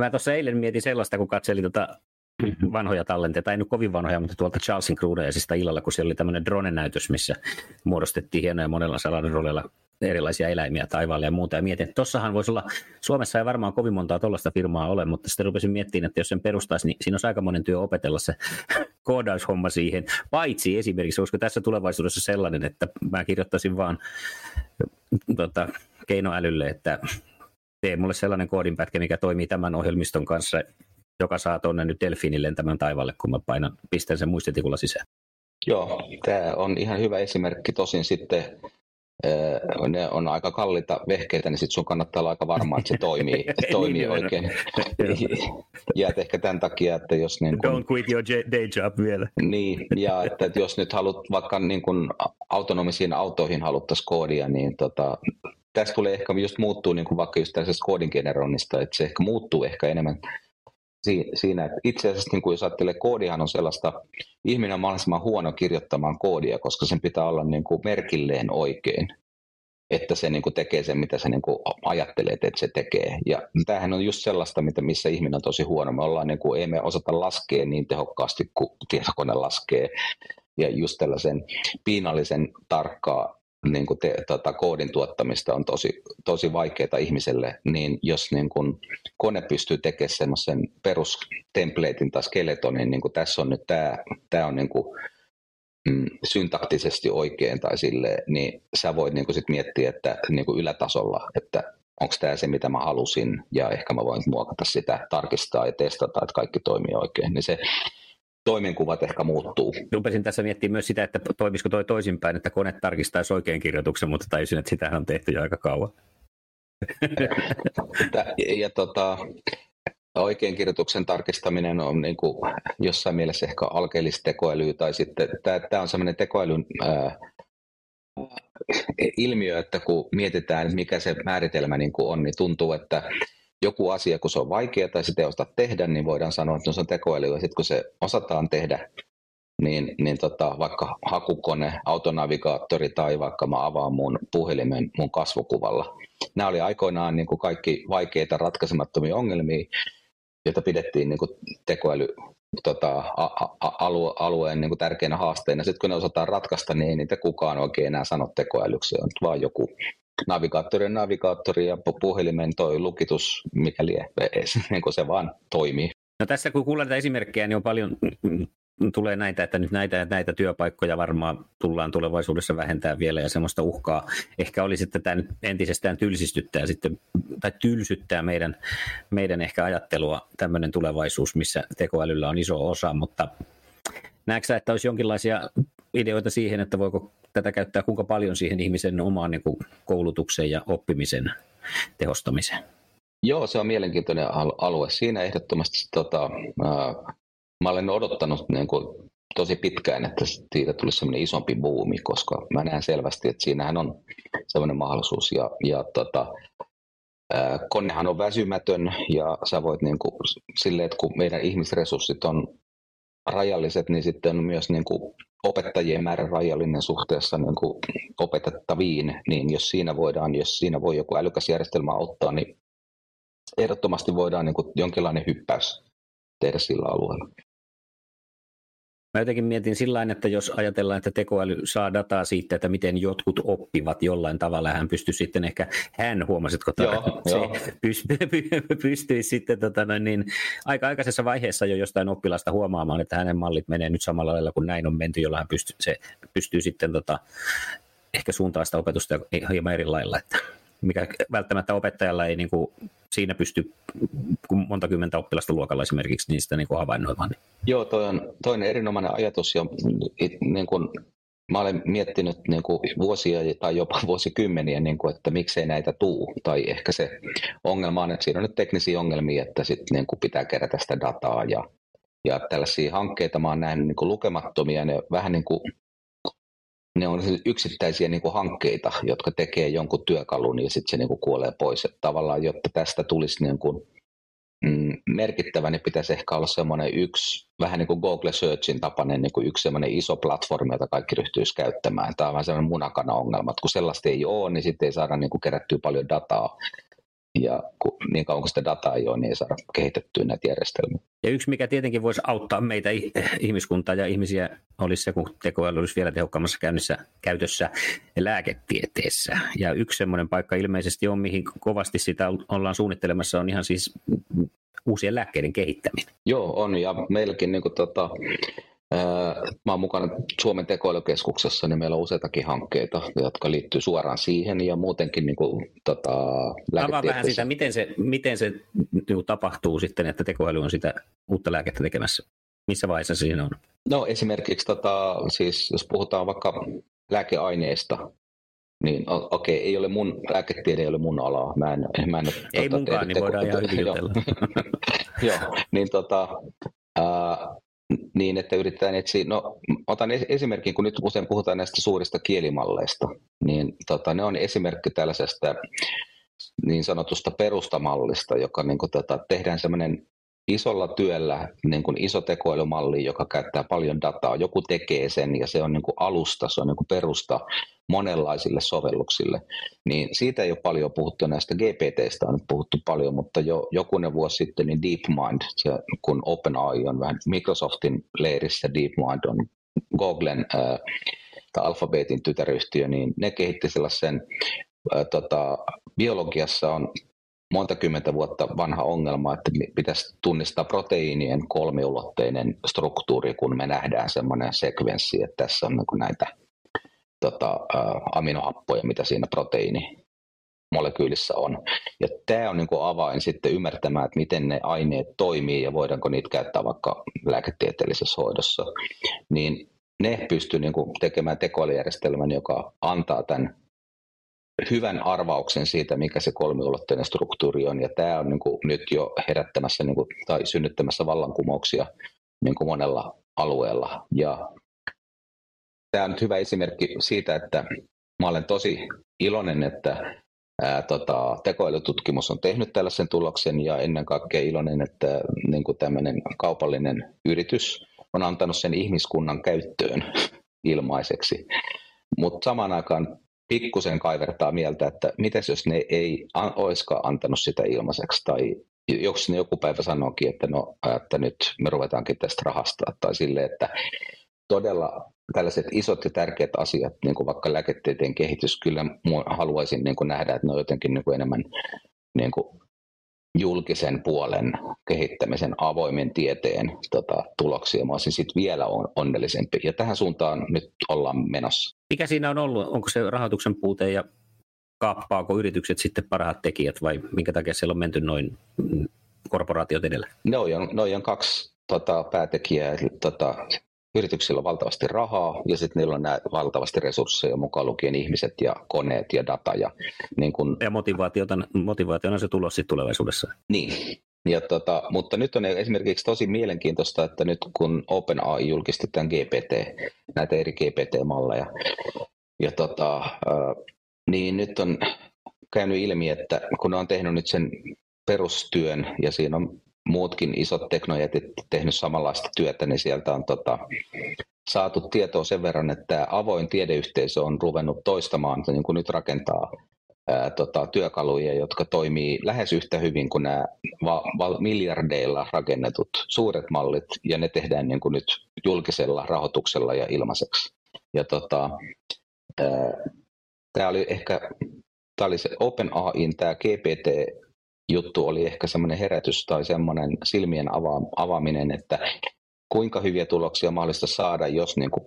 Mä tuossa eilen mietin sellaista, kun katselin tota vanhoja tallenteita, ei nyt kovin vanhoja, mutta tuolta Charlesin Crudeasista illalla, kun siellä oli tämmöinen drone-näytös, missä muodostettiin hienoja monella salalla roolilla erilaisia eläimiä taivaalle ja muuta. Ja mietin, että tossahan voisi olla, Suomessa ei varmaan kovin montaa tuollaista firmaa ole, mutta sitten rupesin miettimään, että jos sen perustaisi, niin siinä olisi monen työ opetella se koodaushomma siihen. Paitsi esimerkiksi, koska tässä tulevaisuudessa sellainen, että mä kirjoittaisin vaan tota, keinoälylle, että tee mulle sellainen koodinpätkä, mikä toimii tämän ohjelmiston kanssa, joka saa tuonne nyt delfiinin lentämään taivaalle, kun mä painan, pistän sen muistitikulla sisään. Joo, tämä on ihan hyvä esimerkki. Tosin sitten ne on aika kalliita vehkeitä, niin sitten sun kannattaa olla aika varma, että se toimii, toimii oikein. Jäät ehkä tämän takia, että jos... Niin kun, Don't quit your day job vielä. Niin, ja että, että jos nyt haluat vaikka niin kun autonomisiin autoihin haluttaisiin koodia, niin tota, tässä tulee ehkä just muuttuu niin kuin vaikka just tällaisesta koodin generoinnista, että se ehkä muuttuu ehkä enemmän siinä, että itse asiassa niin kuin jos ajattelee, koodihan on sellaista, ihminen on mahdollisimman huono kirjoittamaan koodia, koska sen pitää olla niin kuin merkilleen oikein, että se niin kuin tekee sen, mitä se niin kuin ajattelee, että se tekee. Ja tämähän on just sellaista, mitä, missä ihminen on tosi huono. Me ollaan niin kuin, ei me osata laskea niin tehokkaasti kuin tietokone laskee. Ja just tällaisen piinallisen tarkkaa niin kuin te, tota, koodin tuottamista on tosi, tosi vaikeaa ihmiselle, niin jos niin kuin, kone pystyy tekemään semmoisen perustempleitin tai skeletonin, niin kuin tässä on nyt tämä, tämä on niin kuin, mm, syntaktisesti oikein tai sille, niin sä voit niin kuin sit miettiä, että niin kuin ylätasolla, että onko tämä se, mitä mä halusin, ja ehkä mä voin muokata sitä, tarkistaa ja testata, että kaikki toimii oikein. Niin se toimenkuvat ehkä muuttuu. Rupesin tässä miettimään myös sitä, että toimisiko toi toisinpäin, että kone tarkistaisi oikein kirjoituksen, mutta taisin, että sitähän on tehty jo aika kauan. ja, ja tota, oikein kirjoituksen tarkistaminen on niin kuin jossain mielessä ehkä alkeellista tekoälyä, tai sitten tämä on sellainen tekoälyn ää, ilmiö, että kun mietitään, mikä se määritelmä niin kuin on, niin tuntuu, että joku asia, kun se on vaikea tai sitä ei osata tehdä, niin voidaan sanoa, että no se on tekoäly. Ja sitten kun se osataan tehdä, niin, niin tota, vaikka hakukone, autonavigaattori tai vaikka mä avaan mun puhelimen mun kasvokuvalla. Nämä oli aikoinaan niin kuin kaikki vaikeita ratkaisemattomia ongelmia, joita pidettiin niin kuin tekoäly tota, a, a, alue, alueen niin kuin tärkeänä haasteena. Sitten kun ne osataan ratkaista, niin ei niitä kukaan oikein enää sano tekoälyksi. On vaan joku navigaattori on navigaattori ja puhelimen toi lukitus, mikäli niin kuin se vaan toimii. No tässä kun kuulen näitä esimerkkejä, niin on paljon tulee näitä, että nyt näitä näitä työpaikkoja varmaan tullaan tulevaisuudessa vähentää vielä ja semmoista uhkaa ehkä olisi, että tämä nyt entisestään tylsistyttää sitten, tai tylsyttää meidän, meidän ehkä ajattelua tämmöinen tulevaisuus, missä tekoälyllä on iso osa, mutta näetkö että olisi jonkinlaisia ideoita siihen, että voiko tätä käyttää kuinka paljon siihen ihmisen omaan niin koulutukseen ja oppimisen tehostamiseen? Joo, se on mielenkiintoinen alue. Siinä ehdottomasti tota, äh, mä olen odottanut niin kuin, tosi pitkään, että siitä tulisi semmoinen isompi buumi, koska mä näen selvästi, että siinähän on semmoinen mahdollisuus. Ja, ja tota, äh, konehan on väsymätön ja sä voit niin kuin, silleen, että kun meidän ihmisresurssit on rajalliset, niin sitten myös niin kuin opettajien määrä rajallinen suhteessa niin kuin opetettaviin, niin jos siinä voidaan, jos siinä voi joku älykäs järjestelmä auttaa, niin ehdottomasti voidaan niin kuin jonkinlainen hyppäys tehdä sillä alueella. Mä jotenkin mietin sillä että jos ajatellaan, että tekoäly saa dataa siitä, että miten jotkut oppivat jollain tavalla, hän pystyy sitten ehkä, hän huomasitko, joo, se joo. Pystyy, pystyy sitten tota noin, niin, aika aikaisessa vaiheessa jo jostain oppilasta huomaamaan, että hänen mallit menee nyt samalla lailla kuin näin on menty, jolla pystyy, se pystyy sitten tota, ehkä suuntaa sitä opetusta hieman eri lailla. Että mikä välttämättä opettajalla ei niin kuin, siinä pysty, kun monta kymmentä oppilasta luokalla esimerkiksi, niin sitä niin kuin havainnoimaan. Joo, toi on toinen erinomainen ajatus ja niin kuin, mä olen miettinyt niin kuin vuosia tai jopa vuosikymmeniä, niin kuin, että miksei näitä tuu. Tai ehkä se ongelma on, että siinä on nyt teknisiä ongelmia, että sit, niin kuin pitää kerätä sitä dataa ja ja tällaisia hankkeita mä oon nähnyt niin kuin lukemattomia, ne vähän niin kuin ne on yksittäisiä niin kuin hankkeita, jotka tekee jonkun työkalun ja sitten se niin kuin kuolee pois. Että tavallaan, jotta tästä tulisi niin kuin, mm, merkittävä, niin pitäisi ehkä olla semmoinen yksi, vähän niin kuin Google Searchin tapainen niin kuin yksi semmoinen iso platformi, jota kaikki ryhtyisi käyttämään. Tämä on vähän semmoinen munakana-ongelma, että kun sellaista ei ole, niin sitten ei saada niin kuin kerättyä paljon dataa ja kun, niin kauan kuin sitä dataa ei ole, niin ei saada kehitettyä näitä järjestelmiä. Ja yksi, mikä tietenkin voisi auttaa meitä ihmiskuntaa ja ihmisiä, olisi se, kun tekoäly olisi vielä tehokkaammassa käynnissä, käytössä lääketieteessä. Ja yksi semmoinen paikka ilmeisesti on, mihin kovasti sitä ollaan suunnittelemassa, on ihan siis uusien lääkkeiden kehittäminen. Joo, on. Ja meilläkin niin kuin, tota, Mä olen mukana Suomen tekoälykeskuksessa, niin meillä on useitakin hankkeita, jotka liittyy suoraan siihen ja muutenkin niin kuin, tota, Avaa vähän sitä, miten se, miten se niin tapahtuu sitten, että tekoäly on sitä uutta lääkettä tekemässä. Missä vaiheessa siinä on? No esimerkiksi, tota, siis, jos puhutaan vaikka lääkeaineista, niin okei, okay, ei ole mun, lääketiede ei ole mun alaa. Mä en, mä en, ei tota, munkaan, niin voidaan ihan hyvin. Joo, niin tota, ää, niin, että yritetään etsiä, no otan esimerkin, kun nyt usein puhutaan näistä suurista kielimalleista, niin tota, ne on esimerkki tällaisesta niin sanotusta perustamallista, joka niin kuin, tota, tehdään semmoinen isolla työllä niin kuin iso tekoälymalli, joka käyttää paljon dataa. Joku tekee sen ja se on niin kuin alusta, se on niin kuin perusta monenlaisille sovelluksille. Niin siitä ei ole paljon puhuttu, näistä GPTstä on nyt puhuttu paljon, mutta jo jokunen vuosi sitten niin DeepMind, se, kun OpenAI on vähän Microsoftin leirissä, DeepMind on Googlen äh, tai Alphabetin tytäryhtiö, niin ne kehitti sellaisen äh, tota, biologiassa on monta kymmentä vuotta vanha ongelma, että pitäisi tunnistaa proteiinien kolmiulotteinen struktuuri, kun me nähdään semmoinen sekvenssi, että tässä on niin näitä tota, aminohappoja, mitä siinä proteiini molekyylissä on. Ja tämä on niin kuin avain sitten ymmärtämään, että miten ne aineet toimii ja voidaanko niitä käyttää vaikka lääketieteellisessä hoidossa. Niin ne pystyy niin kuin tekemään tekoälyjärjestelmän, joka antaa tämän hyvän arvauksen siitä, mikä se kolmiulotteinen struktuuri on. Ja tämä on niin kuin nyt jo herättämässä niin kuin, tai synnyttämässä vallankumouksia niin kuin monella alueella. Ja tämä on nyt hyvä esimerkki siitä, että mä olen tosi iloinen, että ää, tota, tekoälytutkimus on tehnyt tällaisen tuloksen ja ennen kaikkea iloinen, että niin kuin tämmöinen kaupallinen yritys on antanut sen ihmiskunnan käyttöön ilmaiseksi. Mutta samaan aikaan pikkusen kaivertaa mieltä, että miten jos ne ei an, olisikaan antanut sitä ilmaiseksi? Tai jos ne joku päivä sanoikin, että no, että nyt me ruvetaankin tästä rahastaa. Tai sille, että todella tällaiset isot ja tärkeät asiat, niin kuin vaikka lääketieteen kehitys, kyllä haluaisin niin kuin nähdä, että ne on jotenkin niin kuin enemmän niin kuin julkisen puolen kehittämisen avoimen tieteen tota, tuloksia. Mä olisin sitten vielä on, onnellisempi. Ja tähän suuntaan nyt ollaan menossa. Mikä siinä on ollut? Onko se rahoituksen puute ja kaappaako yritykset sitten parhaat tekijät vai minkä takia siellä on menty noin korporaatiot edellä? Noi on, noi on kaksi tota, päätekijää. Eli, tota, yrityksillä on valtavasti rahaa ja sitten niillä on nämä valtavasti resursseja, mukaan lukien ihmiset ja koneet ja data. Ja, niin kun... ja motivaatiota, motivaationa se tulos sitten tulevaisuudessa. Niin, ja tota, mutta nyt on esimerkiksi tosi mielenkiintoista, että nyt kun OpenAI julkisti tämän GPT, näitä eri GPT-malleja, ja tota, niin nyt on käynyt ilmi, että kun ne on tehnyt nyt sen perustyön ja siinä on muutkin isot teknojätit tehnyt samanlaista työtä, niin sieltä on tota, saatu tietoa sen verran, että avoin tiedeyhteisö on ruvennut toistamaan, niin kuin nyt rakentaa ää, tota, työkaluja, jotka toimii lähes yhtä hyvin kuin nämä va- va- miljardeilla rakennetut suuret mallit, ja ne tehdään niin kuin nyt julkisella rahoituksella ja ilmaiseksi. Ja tota, tämä oli ehkä tämä oli se OpenAIin tämä GPT juttu oli ehkä semmoinen herätys tai semmoinen silmien ava- avaaminen, että kuinka hyviä tuloksia on mahdollista saada, jos niin kuin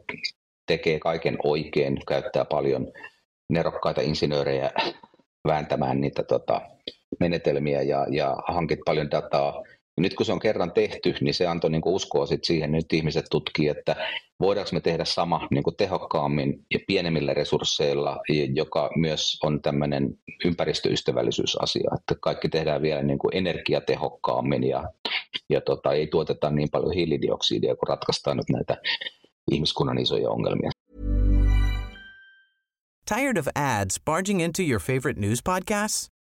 tekee kaiken oikein, käyttää paljon nerokkaita insinöörejä vääntämään niitä tota, menetelmiä ja, ja hankit paljon dataa. Nyt kun se on kerran tehty, niin se antoi niin uskoa sit siihen, nyt ihmiset tutkii, että voidaanko me tehdä sama niin kuin tehokkaammin ja pienemmillä resursseilla, joka myös on tämmöinen ympäristöystävällisyysasia, että kaikki tehdään vielä niin kuin energiatehokkaammin ja, ja tota, ei tuoteta niin paljon hiilidioksidia, kun ratkaistaan nyt näitä ihmiskunnan isoja ongelmia. Tired of ads barging into your favorite news podcasts?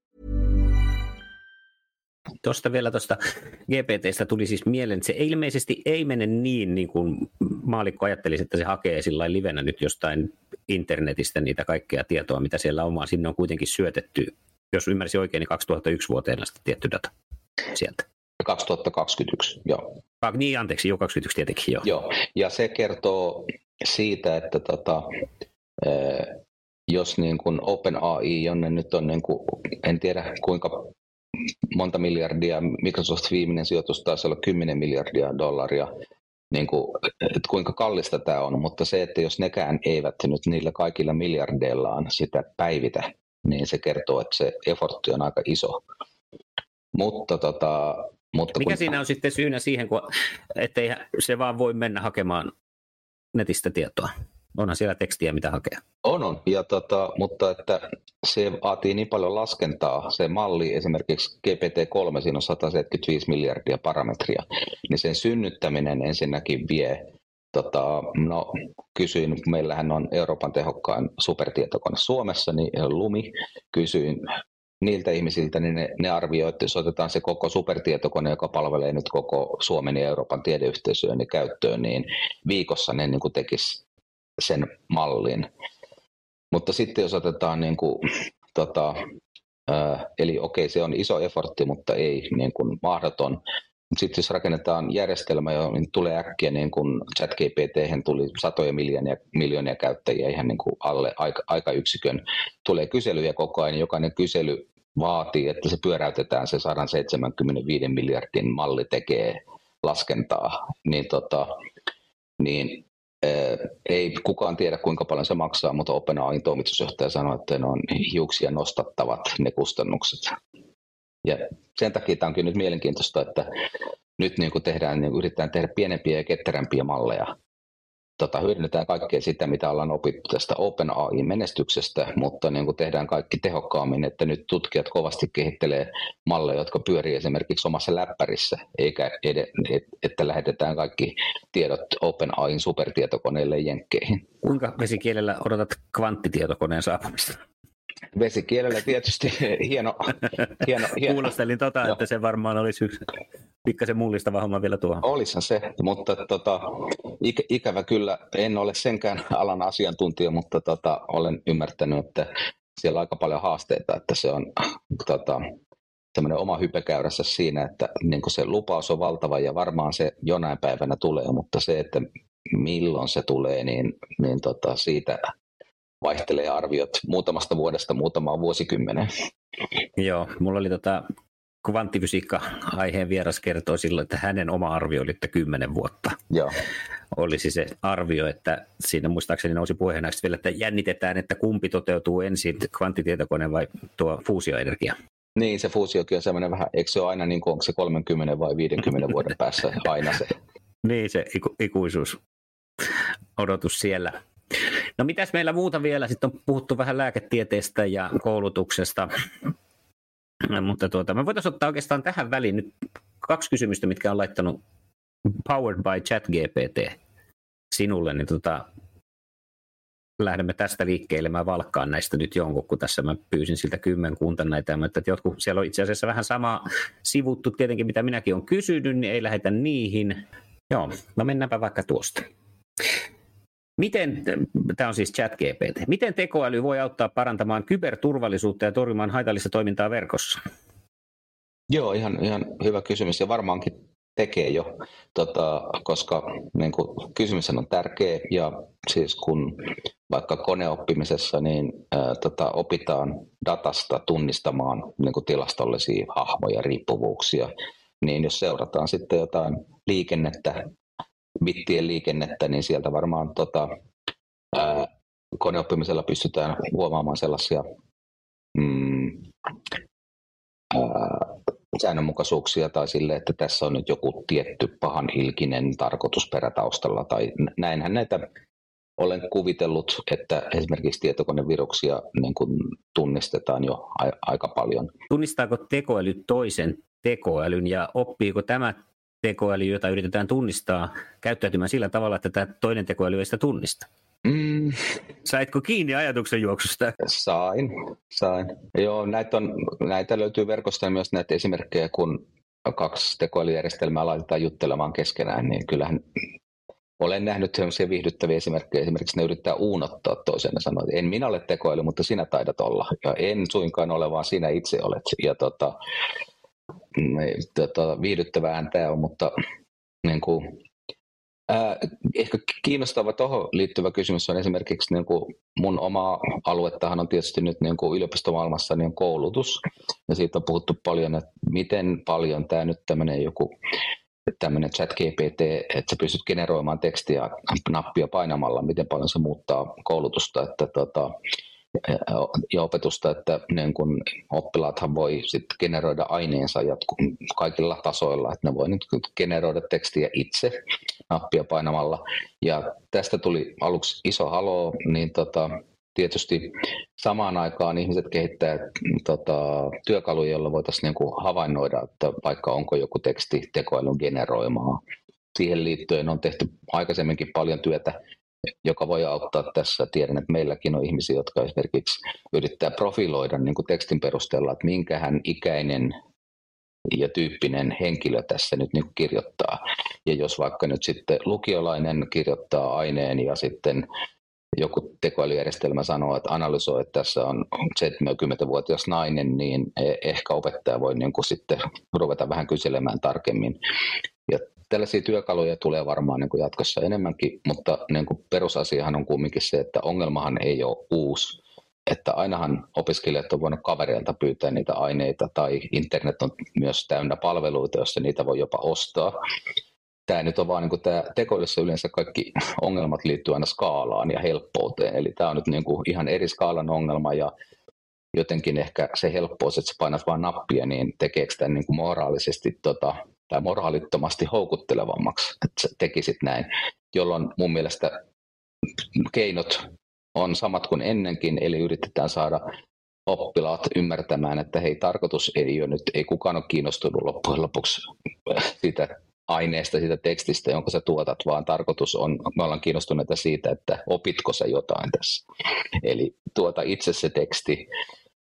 Tuosta vielä tuosta GPTstä tuli siis mieleen, että se ilmeisesti ei mene niin, niin kuin maalikko ajattelisi, että se hakee sillä livenä nyt jostain internetistä niitä kaikkea tietoa, mitä siellä on, vaan sinne on kuitenkin syötetty, jos ymmärsin oikein, niin 2001 vuoteen asti tietty data sieltä. 2021, joo. Ah, niin, anteeksi, jo 2021 tietenkin, joo. Joo, ja se kertoo siitä, että tota, jos niin kuin OpenAI, jonne nyt on, niin kuin, en tiedä kuinka monta miljardia, Microsoft viimeinen sijoitus taisi olla 10 miljardia dollaria, niin kuin, että kuinka kallista tämä on, mutta se, että jos nekään eivät nyt niillä kaikilla miljardeillaan sitä päivitä, niin se kertoo, että se effortti on aika iso. Mutta tota, mutta Mikä kun... siinä on sitten syynä siihen, kun, ettei se vaan voi mennä hakemaan netistä tietoa? Onhan siellä tekstiä, mitä hakea. On, on. Ja tota, mutta että se vaatii niin paljon laskentaa. Se malli, esimerkiksi GPT-3, siinä on 175 miljardia parametria, niin sen synnyttäminen ensinnäkin vie Tota, no, kysyin, meillähän on Euroopan tehokkain supertietokone Suomessa, niin Lumi, kysyin niiltä ihmisiltä, niin ne, ne arvioivat, että jos otetaan se koko supertietokone, joka palvelee nyt koko Suomen ja Euroopan tiedeyhteisöön niin käyttöön, niin viikossa ne niin kuin tekisi sen mallin. Mutta sitten jos otetaan, niin kuin, tota, eli okei, se on iso effortti, mutta ei niin kuin mahdoton. Sitten jos rakennetaan järjestelmä, niin tulee äkkiä, niin kuin ChatGPT tuli satoja miljoonia, miljoonia käyttäjiä ihan niin kuin alle aika, aikayksikön. Tulee kyselyjä koko ajan, jokainen kysely vaatii, että se pyöräytetään, se 175 miljardin malli tekee laskentaa, niin, tota, niin ei kukaan tiedä, kuinka paljon se maksaa, mutta OpenAIin toimitusjohtaja sanoi, että ne on hiuksia nostattavat ne kustannukset. Ja sen takia tämä onkin nyt mielenkiintoista, että nyt niin kuin tehdään, niin yritetään tehdä pienempiä ja ketterämpiä malleja tota, hyödynnetään kaikkea sitä, mitä ollaan opittu tästä OpenAI-menestyksestä, mutta niin kuin tehdään kaikki tehokkaammin, että nyt tutkijat kovasti kehittelee malleja, jotka pyörii esimerkiksi omassa läppärissä, eikä ed- et, että lähetetään kaikki tiedot OpenAIin supertietokoneille jenkkeihin. Kuinka vesikielellä odotat kvanttitietokoneen saapumista? Vesikielellä tietysti hieno. hieno, hieno. Kuulostelin tota, että se varmaan olisi yksi pikkasen mullistava homma vielä tuohon. Olisihan se, mutta tota, ik- ikävä kyllä, en ole senkään alan asiantuntija, mutta tota, olen ymmärtänyt, että siellä on aika paljon haasteita, että se on tota, tämmöinen oma hypekäyrässä siinä, että niin se lupaus on valtava ja varmaan se jonain päivänä tulee, mutta se, että milloin se tulee, niin, niin tota, siitä vaihtelee arviot muutamasta vuodesta muutamaan vuosikymmenen. Joo, mulla oli tota kvanttifysiikka-aiheen vieras kertoi silloin, että hänen oma arvio oli, että kymmenen vuotta. Joo. Olisi se arvio, että siinä muistaakseni nousi puheenaiksi vielä, että jännitetään, että kumpi toteutuu ensin, kvanttitietokone vai tuo fuusioenergia. Niin, se fuusiokin on semmoinen vähän, eikö se ole aina niin kuin, onko se 30 vai 50 vuoden päässä aina se? niin, se iku, ikuisuus odotus siellä. No mitäs meillä muuta vielä? Sitten on puhuttu vähän lääketieteestä ja koulutuksesta. Mutta tuota, me voitaisiin ottaa oikeastaan tähän väliin nyt kaksi kysymystä, mitkä on laittanut Powered by ChatGPT sinulle, niin tota, lähdemme tästä liikkeelle. Mä valkkaan näistä nyt jonkun, kun tässä mä pyysin siltä kymmenkunta näitä, mutta jotkut, siellä on itse asiassa vähän sama sivuttu tietenkin, mitä minäkin olen kysynyt, niin ei lähetä niihin. Joo, no mennäänpä vaikka tuosta. Miten, tämä on siis chat GPT, miten tekoäly voi auttaa parantamaan kyberturvallisuutta ja torjumaan haitallista toimintaa verkossa? Joo, ihan, ihan hyvä kysymys ja varmaankin tekee jo, tota, koska niin kuin, kysymys on tärkeä ja siis kun vaikka koneoppimisessa niin ää, tota, opitaan datasta tunnistamaan niin kuin tilastollisia hahmoja, riippuvuuksia, niin jos seurataan sitten jotain liikennettä, bittien liikennettä, niin sieltä varmaan tota, ää, koneoppimisella pystytään huomaamaan sellaisia mm, ää, säännönmukaisuuksia tai sille, että tässä on nyt joku tietty pahan ilkinen tarkoitusperä taustalla tai näinhän näitä olen kuvitellut, että esimerkiksi tietokoneviruksia niin kuin tunnistetaan jo a- aika paljon. Tunnistaako tekoäly toisen tekoälyn ja oppiiko tämä tekoäly, jota yritetään tunnistaa, käyttäytymään sillä tavalla, että tämä toinen tekoäly ei sitä tunnista? Mm. Saitko kiinni ajatuksen juoksusta? Sain, sain. Joo, näitä, on, näitä löytyy verkosta myös näitä esimerkkejä, kun kaksi tekoälyjärjestelmää laitetaan juttelemaan keskenään, niin kyllähän olen nähnyt sellaisia viihdyttäviä esimerkkejä, esimerkiksi ne yrittää uunottaa toisen ja sanoo, että en minä ole tekoäly, mutta sinä taidat olla. Ja en suinkaan ole, vaan sinä itse olet. Ja tota, tota, viihdyttävää tämä on, mutta niin kuin, ää, ehkä kiinnostava tuohon liittyvä kysymys on esimerkiksi niin kuin mun oma aluettahan on tietysti nyt niin kuin yliopistomaailmassa niin koulutus. Ja siitä on puhuttu paljon, että miten paljon tämä nyt tämmöinen joku tämmöinen chat GPT, että sä pystyt generoimaan tekstiä nappia painamalla, miten paljon se muuttaa koulutusta että tota, ja opetusta, että niin kun oppilaathan voi sitten generoida aineensa jatku, kaikilla tasoilla, että ne voi nyt generoida tekstiä itse nappia painamalla. Ja tästä tuli aluksi iso halo, niin tota, tietysti samaan aikaan ihmiset kehittää tota, työkaluja, joilla voitaisiin niin havainnoida, että vaikka onko joku teksti tekoälyn generoimaa. Siihen liittyen on tehty aikaisemminkin paljon työtä, joka voi auttaa tässä. Tiedän, että meilläkin on ihmisiä, jotka esimerkiksi yrittää profiloida niin kuin tekstin perusteella, että minkähän ikäinen ja tyyppinen henkilö tässä nyt niin kirjoittaa. Ja jos vaikka nyt sitten lukiolainen kirjoittaa aineen ja sitten joku tekoälyjärjestelmä sanoo, että analysoi, että tässä on 70-vuotias nainen, niin e- ehkä opettaja voi niin kuin sitten ruveta vähän kyselemään tarkemmin. Tällaisia työkaluja tulee varmaan niin kuin jatkossa enemmänkin, mutta niin kuin perusasiahan on kumminkin se, että ongelmahan ei ole uusi. Että ainahan opiskelijat on voinut kavereilta pyytää niitä aineita tai internet on myös täynnä palveluita, joissa niitä voi jopa ostaa tämä nyt on vaan niin kuin tämä tekoilussa yleensä kaikki ongelmat liittyy aina skaalaan ja helppouteen. Eli tämä on nyt niin kuin ihan eri skaalan ongelma ja jotenkin ehkä se helppous, että sä painat vain nappia, niin tekeekö tämän niin kuin moraalisesti tota, tai moraalittomasti houkuttelevammaksi, että sä tekisit näin, jolloin mun mielestä keinot on samat kuin ennenkin, eli yritetään saada oppilaat ymmärtämään, että hei, tarkoitus ei ole nyt, ei kukaan ole kiinnostunut loppujen lopuksi siitä aineesta, siitä tekstistä, jonka sä tuotat, vaan tarkoitus on, me ollaan kiinnostuneita siitä, että opitko sä jotain tässä. Eli tuota itse se teksti.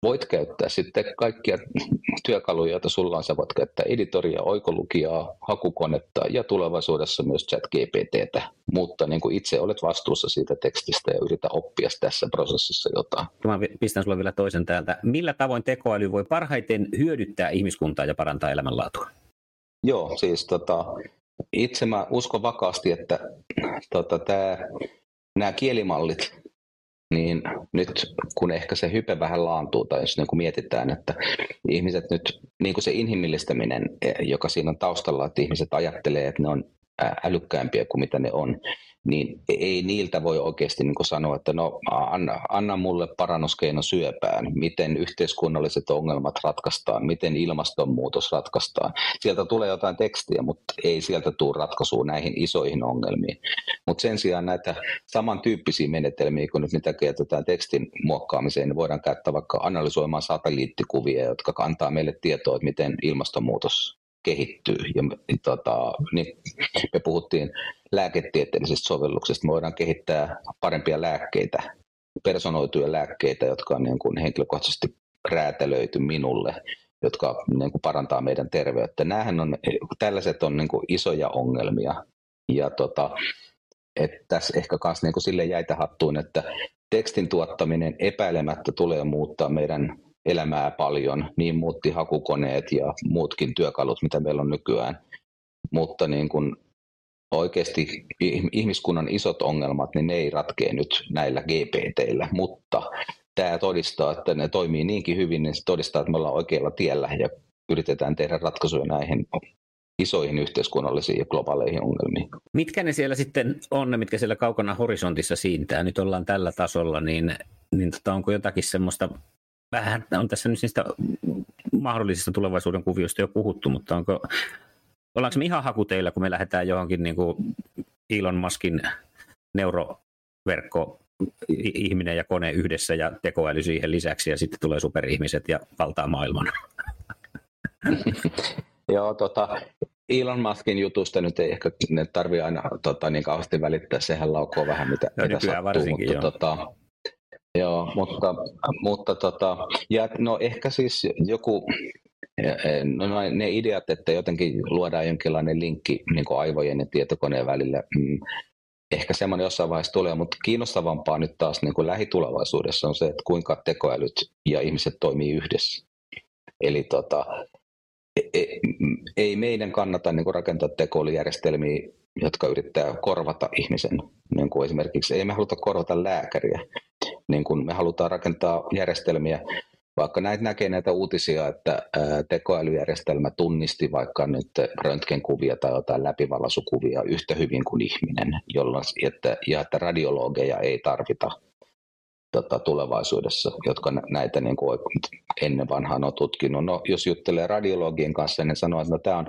Voit käyttää sitten kaikkia työkaluja, joita sulla on. Sä voit käyttää editoria, oikolukijaa, hakukonetta ja tulevaisuudessa myös chat GPTtä. Mutta niin kuin itse olet vastuussa siitä tekstistä ja yritä oppia tässä prosessissa jotain. Mä pistän sulle vielä toisen täältä. Millä tavoin tekoäly voi parhaiten hyödyttää ihmiskuntaa ja parantaa elämänlaatua? Joo, siis tota, itse mä uskon vakaasti, että tota, tää, nämä kielimallit, niin nyt kun ehkä se hype vähän laantuu, tai jos niin kuin mietitään, että ihmiset nyt, niin kuin se inhimillistäminen, e, joka siinä on taustalla, että ihmiset ajattelee, että ne on älykkäämpiä kuin mitä ne on, niin ei niiltä voi oikeasti niin sanoa, että no anna, anna mulle parannuskeino syöpään, miten yhteiskunnalliset ongelmat ratkaistaan, miten ilmastonmuutos ratkaistaan. Sieltä tulee jotain tekstiä, mutta ei sieltä tule ratkaisua näihin isoihin ongelmiin. Mutta sen sijaan näitä samantyyppisiä menetelmiä, kun nyt mitä käytetään tekstin muokkaamiseen, niin voidaan käyttää vaikka analysoimaan satelliittikuvia, jotka antaa meille tietoa, että miten ilmastonmuutos kehittyy. Ja tota, niin me puhuttiin lääketieteellisistä sovelluksista. Me voidaan kehittää parempia lääkkeitä, personoituja lääkkeitä, jotka on niin kuin henkilökohtaisesti räätälöity minulle, jotka niin kuin parantaa meidän terveyttä. Nämähän on, tällaiset on niin kuin isoja ongelmia. Ja tota, että tässä ehkä myös niin sille jäitä hattuun, että tekstin tuottaminen epäilemättä tulee muuttaa meidän elämää paljon. Niin muutti hakukoneet ja muutkin työkalut, mitä meillä on nykyään. mutta niin kuin oikeasti ihmiskunnan isot ongelmat, niin ne ei ratkee nyt näillä GPTillä, mutta tämä todistaa, että ne toimii niinkin hyvin, niin se todistaa, että me ollaan oikealla tiellä ja yritetään tehdä ratkaisuja näihin isoihin yhteiskunnallisiin ja globaaleihin ongelmiin. Mitkä ne siellä sitten on, ne mitkä siellä kaukana horisontissa siintää? Nyt ollaan tällä tasolla, niin, niin tota, onko jotakin semmoista, vähän on tässä nyt niistä mahdollisista tulevaisuuden kuvioista jo puhuttu, mutta onko, ollaanko me ihan hakuteilla, kun me lähdetään johonkin niin kuin Elon Muskin neuroverkko ihminen ja kone yhdessä ja tekoäly siihen lisäksi ja sitten tulee superihmiset ja valtaa maailman. Joo, tota, Elon Muskin jutusta nyt ei ehkä ne tarvitse aina tota, niin kauheasti välittää, sehän laukoo vähän mitä, no, mitä sattuu, varsinkin, mutta, joo. Tota, joo, mutta, mutta tota, ja, no ehkä siis joku, no, no, ne ideat, että jotenkin luodaan jonkinlainen linkki niin aivojen ja tietokoneen välillä, mm, ehkä semmoinen jossain vaiheessa tulee, mutta kiinnostavampaa nyt taas niin kuin lähitulevaisuudessa on se, että kuinka tekoälyt ja ihmiset toimii yhdessä. Eli tota, E, e, ei meidän kannata niin kuin rakentaa tekoälyjärjestelmiä, jotka yrittää korvata ihmisen. Niin kuin esimerkiksi ei me haluta korvata lääkäriä. Niin kuin me halutaan rakentaa järjestelmiä, vaikka näitä näkee näitä uutisia, että tekoälyjärjestelmä tunnisti vaikka nyt röntgenkuvia tai jotain läpivalaisukuvia yhtä hyvin kuin ihminen, jolloin, että, ja että radiologeja ei tarvita tota, tulevaisuudessa, jotka näitä niin kuin ennen vanhaan on tutkinut. No, jos juttelee radiologien kanssa, niin sanoo, että no, tämä on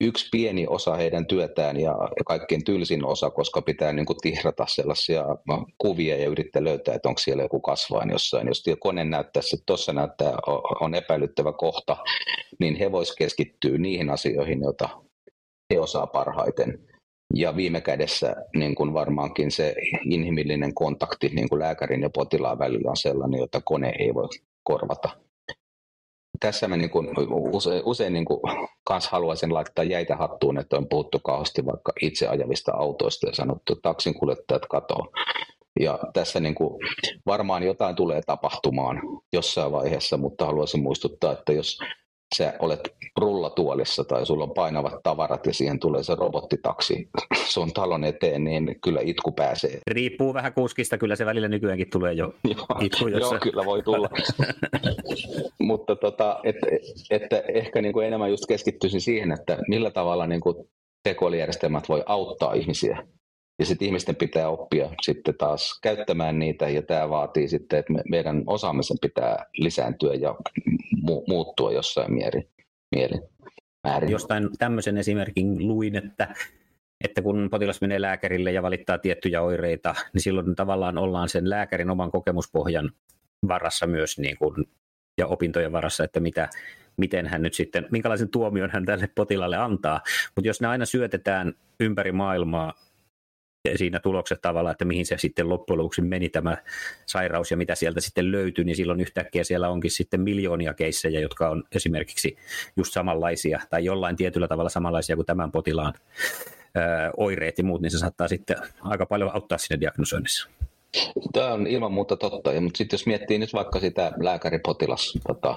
yksi pieni osa heidän työtään ja kaikkein tylsin osa, koska pitää niin kuin tihrata sellaisia kuvia ja yrittää löytää, että onko siellä joku kasvain jossain. Jos kone näyttää, että tuossa näyttää, on epäilyttävä kohta, niin he voisivat keskittyä niihin asioihin, joita he osaa parhaiten. Ja viime kädessä niin kuin varmaankin se inhimillinen kontakti niin kuin lääkärin ja potilaan välillä on sellainen, jota kone ei voi korvata. Tässä mä niin kuin usein, usein niin kuin kans haluaisin laittaa jäitä hattuun, että on puhuttu kauheasti vaikka itse ajavista autoista ja sanottu, että taksinkuljettajat katoo. Ja tässä niin kuin varmaan jotain tulee tapahtumaan jossain vaiheessa, mutta haluaisin muistuttaa, että jos sä olet rullatuolissa tai sulla on painavat tavarat ja siihen tulee se robottitaksi sun talon eteen, niin kyllä itku pääsee. Riippuu vähän kuskista, kyllä se välillä nykyäänkin tulee jo joo, itku. Jossa... Joo, kyllä voi tulla. Mutta tota, että että ehkä niin kuin enemmän just keskittyisin siihen, että millä tavalla niin kuin tekoälyjärjestelmät voi auttaa ihmisiä ja sitten ihmisten pitää oppia sitten taas käyttämään niitä, ja tämä vaatii sitten, että me, meidän osaamisen pitää lisääntyä ja mu- muuttua jossain mieli, mieli, määrin. Jostain tämmöisen esimerkin luin, että, että kun potilas menee lääkärille ja valittaa tiettyjä oireita, niin silloin tavallaan ollaan sen lääkärin oman kokemuspohjan varassa myös niin kuin, ja opintojen varassa, että mitä, miten hän nyt sitten, minkälaisen tuomion hän tälle potilaalle antaa. Mutta jos ne aina syötetään ympäri maailmaa siinä tulokset tavallaan, että mihin se sitten loppujen lopuksi meni tämä sairaus ja mitä sieltä sitten löytyi, niin silloin yhtäkkiä siellä onkin sitten miljoonia keissejä, jotka on esimerkiksi just samanlaisia tai jollain tietyllä tavalla samanlaisia kuin tämän potilaan oireet ja muut, niin se saattaa sitten aika paljon auttaa sinne diagnosoinnissa. Tämä on ilman muuta totta, mutta sitten jos miettii nyt vaikka sitä lääkäripotilas tota,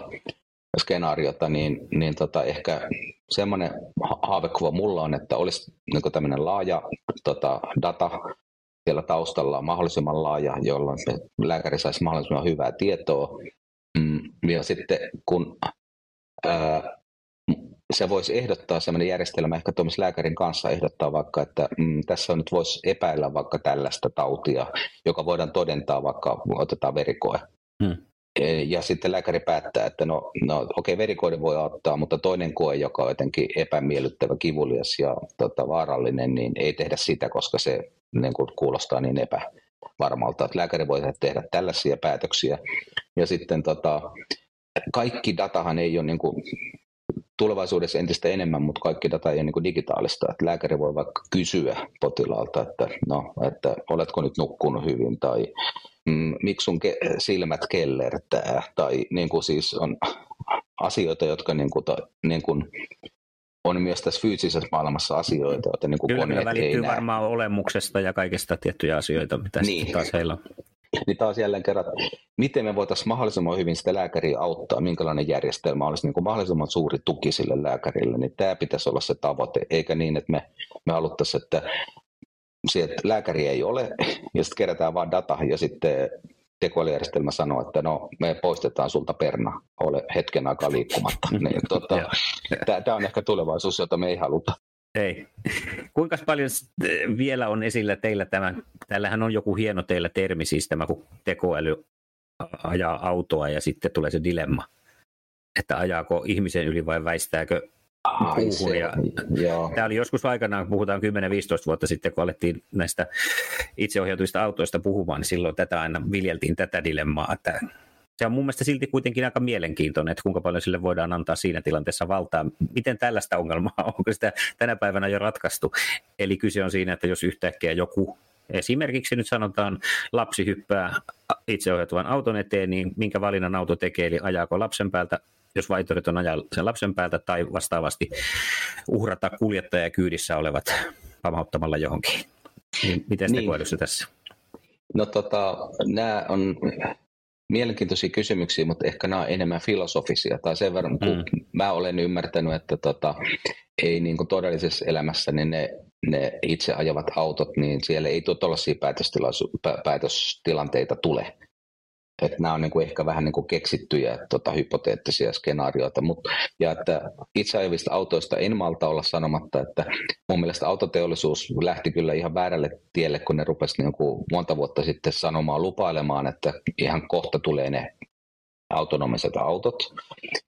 skenaariota, niin, niin tota, ehkä semmoinen haavekuva mulla on, että olisi niin tämmöinen laaja tota, data siellä taustalla mahdollisimman laaja, jolloin lääkäri saisi mahdollisimman hyvää tietoa. Mm, ja sitten kun ää, se voisi ehdottaa sellainen järjestelmä, ehkä tuommoisen lääkärin kanssa ehdottaa vaikka, että mm, tässä nyt voisi epäillä vaikka tällaista tautia, joka voidaan todentaa vaikka, otetaan verikoe. Hmm. E, ja sitten lääkäri päättää, että no, no okei, okay, verikoiden voi ottaa, mutta toinen koe, joka on jotenkin epämiellyttävä, kivulias ja tota, vaarallinen, niin ei tehdä sitä, koska se niin kuin, kuulostaa niin epävarmalta. Että lääkäri voi tehdä tällaisia päätöksiä. Ja sitten tota, kaikki datahan ei ole niin kuin, tulevaisuudessa entistä enemmän, mutta kaikki data ei ole niin kuin digitaalista. Että lääkäri voi vaikka kysyä potilaalta, että, no, että oletko nyt nukkunut hyvin tai mm, miksi sun ke- silmät kellertää, tai niin kuin siis on asioita, jotka niin kuin, ta, niin kuin on myös tässä fyysisessä maailmassa asioita, joita niin kuin Kyllä, koneet välittyy ei varmaan näe. olemuksesta ja kaikesta tiettyjä asioita, mitä niin. taas heillä on. Niin taas jälleen kerran, miten me voitaisiin mahdollisimman hyvin sitä lääkäriä auttaa, minkälainen järjestelmä olisi niin kuin mahdollisimman suuri tuki sille lääkärille, niin tämä pitäisi olla se tavoite, eikä niin, että me, me haluttaisiin, että se, että lääkäri ei ole, ja sitten kerätään vain data, ja sitten tekoälyjärjestelmä sanoo, että no me poistetaan sulta perna, ole hetken aikaa liikkumatta. niin, tota, tämä on ehkä tulevaisuus, jota me ei haluta. Ei. Kuinka paljon vielä on esillä teillä tämä, täällähän on joku hieno teillä termi, siis tämä kun tekoäly ajaa autoa ja sitten tulee se dilemma, että ajaako ihmisen yli vai väistääkö puuhun. Ja tämä oli joskus aikanaan, puhutaan 10-15 vuotta sitten, kun alettiin näistä itseohjautuista autoista puhumaan, niin silloin tätä aina viljeltiin tätä dilemmaa, että se on mun mielestä silti kuitenkin aika mielenkiintoinen, että kuinka paljon sille voidaan antaa siinä tilanteessa valtaa. Miten tällaista ongelmaa, onko sitä tänä päivänä jo ratkaistu? Eli kyse on siinä, että jos yhtäkkiä joku, esimerkiksi nyt sanotaan lapsi hyppää itseohjautuvan auton eteen, niin minkä valinnan auto tekee, eli ajaako lapsen päältä jos vaihtoehdot on ajaa sen lapsen päältä tai vastaavasti uhrata kuljettaja kyydissä olevat pamauttamalla johonkin. Niin miten niin. tässä? No tota, nämä on mielenkiintoisia kysymyksiä, mutta ehkä nämä on enemmän filosofisia. Tai sen verran, kun mm. mä olen ymmärtänyt, että tota, ei niin kuin todellisessa elämässä niin ne, ne itse ajavat autot, niin siellä ei tuollaisia päätöstilanteita tule että nämä on niin kuin ehkä vähän niin kuin keksittyjä tota, hypoteettisia skenaarioita. Mut, ja että itse ajavista autoista en malta olla sanomatta, että mun mielestä autoteollisuus lähti kyllä ihan väärälle tielle, kun ne rupesi niin kuin monta vuotta sitten sanomaan, lupailemaan, että ihan kohta tulee ne autonomiset autot,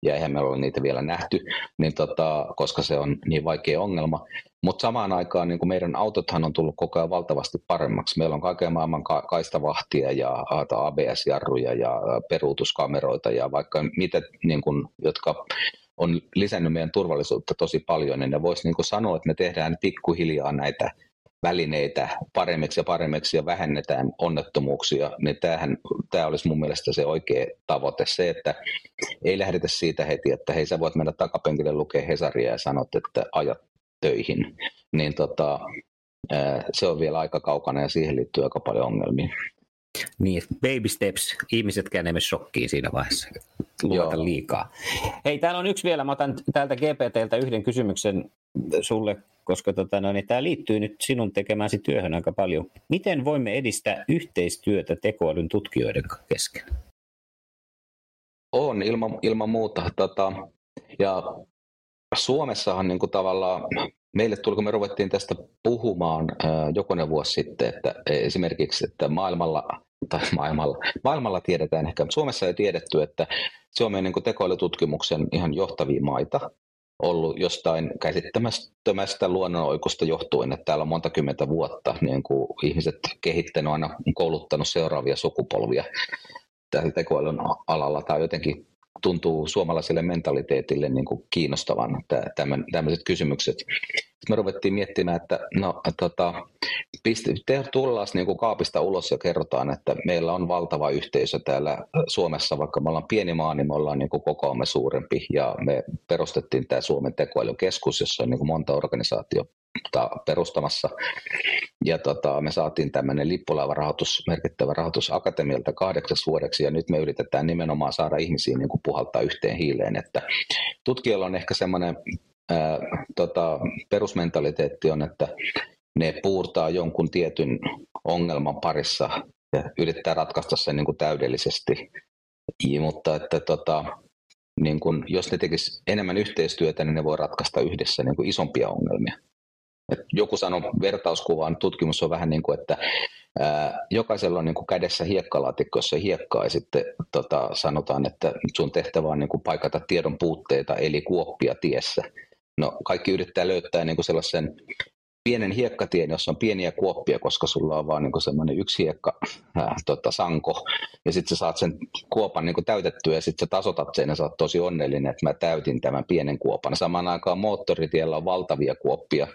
ja eihän meillä ole niitä vielä nähty, niin tota, koska se on niin vaikea ongelma. Mutta samaan aikaan niin meidän autothan on tullut koko ajan valtavasti paremmaksi. Meillä on kaiken maailman ka- kaistavahtia ja ABS-jarruja ja peruutuskameroita ja vaikka mitä, niin kuin, jotka on lisännyt meidän turvallisuutta tosi paljon, niin ne voisi niin sanoa, että me tehdään pikkuhiljaa näitä välineitä paremmiksi ja paremmiksi ja vähennetään onnettomuuksia, niin tämähän, tämä olisi mun mielestä se oikea tavoite. Se, että ei lähdetä siitä heti, että hei sä voit mennä takapenkille lukea Hesaria ja sanot, että ajat töihin, niin tota, se on vielä aika kaukana ja siihen liittyy aika paljon ongelmia. Niin, baby steps. Ihmisetkään emme shokkiin siinä vaiheessa luvata liikaa. Hei, täällä on yksi vielä. Mä otan täältä GPTltä yhden kysymyksen sulle, koska tota, no, niin tämä liittyy nyt sinun tekemääsi työhön aika paljon. Miten voimme edistää yhteistyötä tekoälyn tutkijoiden kesken? On, ilman, ilman muuta. Tota, ja Suomessahan niin kuin tavallaan meille tuli, kun me ruvettiin tästä puhumaan jokunen vuosi sitten, että esimerkiksi, että maailmalla, tai maailmalla, maailmalla tiedetään ehkä, Suomessa ei tiedetty, että Suomi on niin tekoälytutkimuksen ihan johtavia maita, ollut jostain käsittämättömästä luonnonoikusta johtuen, että täällä on monta kymmentä vuotta niin kuin ihmiset kehittänyt aina kouluttanut seuraavia sukupolvia tällä tekoälyn alalla tai jotenkin tuntuu suomalaiselle mentaliteetille niin kuin kiinnostavan tämmöiset kysymykset. Me ruvettiin miettimään, että no, tota, piste, te tullaan niin kaapista ulos ja kerrotaan, että meillä on valtava yhteisö täällä Suomessa, vaikka me ollaan pieni maa, niin me ollaan niin kokoamme suurempi ja me perustettiin tämä Suomen tekoälykeskus, jossa on niin monta organisaatio perustamassa. Ja tota, me saatiin tämmöinen lippulaivarahoitus, merkittävä rahoitus akatemialta kahdeksaksi vuodeksi, ja nyt me yritetään nimenomaan saada ihmisiä niin kuin puhaltaa yhteen hiileen. Että tutkijoilla on ehkä semmoinen ää, tota, perusmentaliteetti on, että ne puurtaa jonkun tietyn ongelman parissa ja yrittää ratkaista sen niin kuin täydellisesti. Ja, mutta että tota, niin kun, jos ne tekisivät enemmän yhteistyötä, niin ne voi ratkaista yhdessä niin kuin isompia ongelmia. Et joku sanoi vertauskuvaan, tutkimus on vähän niin kuin, että ää, jokaisella on niin kuin kädessä hiekkalaatikko, jossa hiekkaa ja sitten tota, sanotaan, että sun tehtävä on niin kuin paikata tiedon puutteita, eli kuoppia tiessä. No kaikki yrittää löytää niin kuin sellaisen pienen hiekkatien, jossa on pieniä kuoppia, koska sulla on vaan niin semmoinen yksi hiekka ää, tota, sanko, ja sitten sä saat sen kuopan niin täytettyä, ja sitten sä tasotat sen, ja sä oot tosi onnellinen, että mä täytin tämän pienen kuopan. Samaan aikaan moottoritiellä on valtavia kuoppia,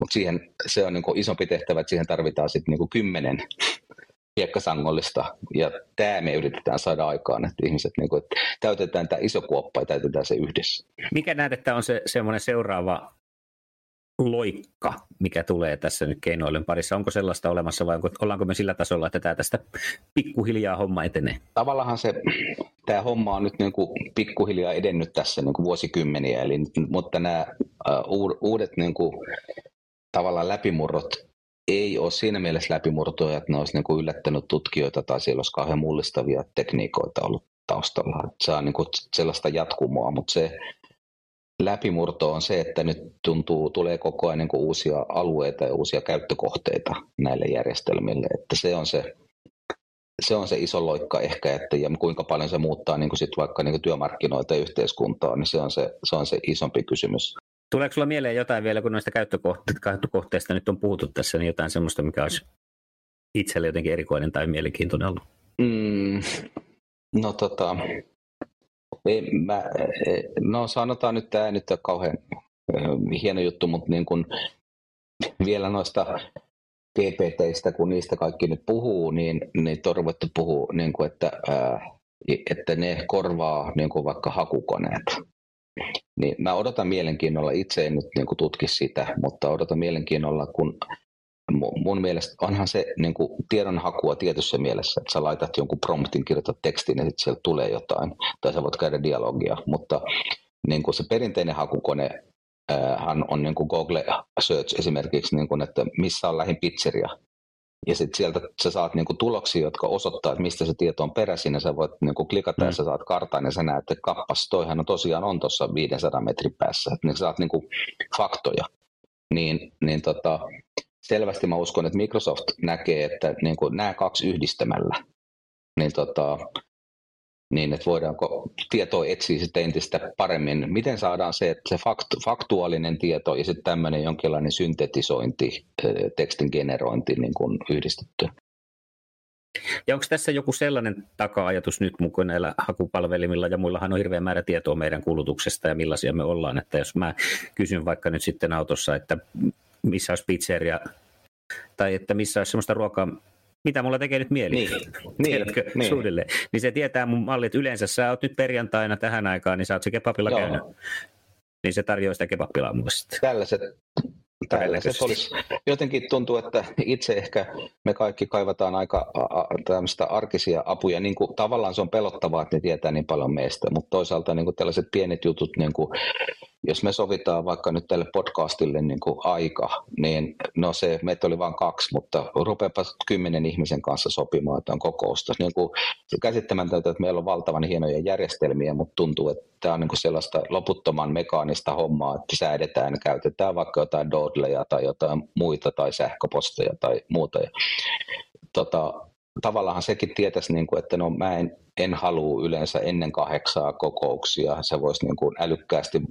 mutta siihen se on niin isompi tehtävä, että siihen tarvitaan sitten niin kymmenen hiekkasangollista, ja tämä me yritetään saada aikaan, että ihmiset niin kuin, että täytetään tämä iso kuoppa ja täytetään se yhdessä. Mikä näet, että on se semmoinen seuraava loikka, mikä tulee tässä nyt keinoilun parissa? Onko sellaista olemassa vai onko, ollaanko me sillä tasolla, että tämä tästä pikkuhiljaa homma etenee? Tavallaan se, tämä homma on nyt niin kuin pikkuhiljaa edennyt tässä niin kuin vuosikymmeniä, eli, mutta nämä uh, uudet niin kuin, tavallaan läpimurrot ei ole siinä mielessä läpimurtoja, että ne olisi niin kuin yllättänyt tutkijoita tai siellä olisi kauhean mullistavia tekniikoita ollut taustalla. Se on niin kuin sellaista jatkumoa, mutta se läpimurto on se, että nyt tuntuu, tulee koko ajan niin kuin uusia alueita ja uusia käyttökohteita näille järjestelmille. Että se on se, se on se iso loikka ehkä, että ja kuinka paljon se muuttaa niin kuin sit vaikka niin kuin työmarkkinoita ja yhteiskuntaa, niin se on se, se on se isompi kysymys. Tuleeko sulla mieleen jotain vielä, kun noista käyttökohteista nyt on puhuttu tässä, niin jotain semmoista, mikä olisi itselle jotenkin erikoinen tai mielenkiintoinen ollut? Mm, no tota, ei, mä, no sanotaan nyt tämä nyt on kauhean hieno juttu, mutta niin kun vielä noista GPTistä, kun niistä kaikki nyt puhuu, niin, niin on ruvettu puhua, niin kuin, että, että ne korvaa niin kuin vaikka hakukoneet. Niin mä odotan mielenkiinnolla, itse en nyt niin kuin tutki sitä, mutta odotan mielenkiinnolla, kun mun mielestä onhan se niin kuin tiedonhakua tietyssä mielessä, että sä laitat jonkun promptin, kirjoitat tekstin ja sitten sieltä tulee jotain, tai sä voit käydä dialogia, mutta niin kuin se perinteinen hakukone hän on niin kuin Google Search esimerkiksi, niin kuin, että missä on lähin pizzeria, ja sitten sieltä sä saat niinku tuloksia, jotka osoittaa, että mistä se tieto on peräisin, ja sä voit niinku klikata mm. ja sä saat kartan, ja sä näet, että kappas, toihan on tosiaan on tuossa 500 metrin päässä, että niin sä saat niinku faktoja. Niin, niin tota, selvästi mä uskon, että Microsoft näkee, että niinku nämä kaksi yhdistämällä, niin tota, niin että voidaanko tietoa etsiä sitten entistä paremmin. Miten saadaan se, että se faktu, faktuaalinen tieto ja sitten tämmöinen jonkinlainen syntetisointi, tekstin generointi niin kuin yhdistetty. Ja onko tässä joku sellainen taka-ajatus nyt mukaan näillä hakupalvelimilla ja muillahan on hirveä määrä tietoa meidän kulutuksesta ja millaisia me ollaan, että jos mä kysyn vaikka nyt sitten autossa, että missä olisi pizzeria tai että missä olisi sellaista ruokaa, mitä mulla tekee nyt mieli. Niin, Tiedätkö, niin, suunnilleen. Niin se tietää mun malli, että yleensä sä oot nyt perjantaina tähän aikaan, niin sä oot se kebabilla Joo. käynyt. Niin se tarjoaa sitä kebabbilaa mulle sitten. Tällaiset tällaiset olisi. Jotenkin tuntuu, että itse ehkä me kaikki kaivataan aika tämmöistä arkisia apuja. Niin kuin, tavallaan se on pelottavaa, että ne tietää niin paljon meistä, mutta toisaalta niin kuin tällaiset pienet jutut, niin kuin, jos me sovitaan vaikka nyt tälle podcastille niin kuin aika, niin no se, meitä oli vain kaksi, mutta rupeapa kymmenen ihmisen kanssa sopimaan on kokousta. Niin kuin, käsittämätöntä, että meillä on valtavan hienoja järjestelmiä, mutta tuntuu, että tämä on niin kuin sellaista loputtoman mekaanista hommaa, että säädetään, käytetään vaikka jotain dodleja tai jotain muita tai sähköposteja tai muuta. Ja, tota, tavallaan sekin tietäisi, niin kuin, että no mä en, en halua yleensä ennen kahdeksaa kokouksia. Se voisi niin kuin älykkäästi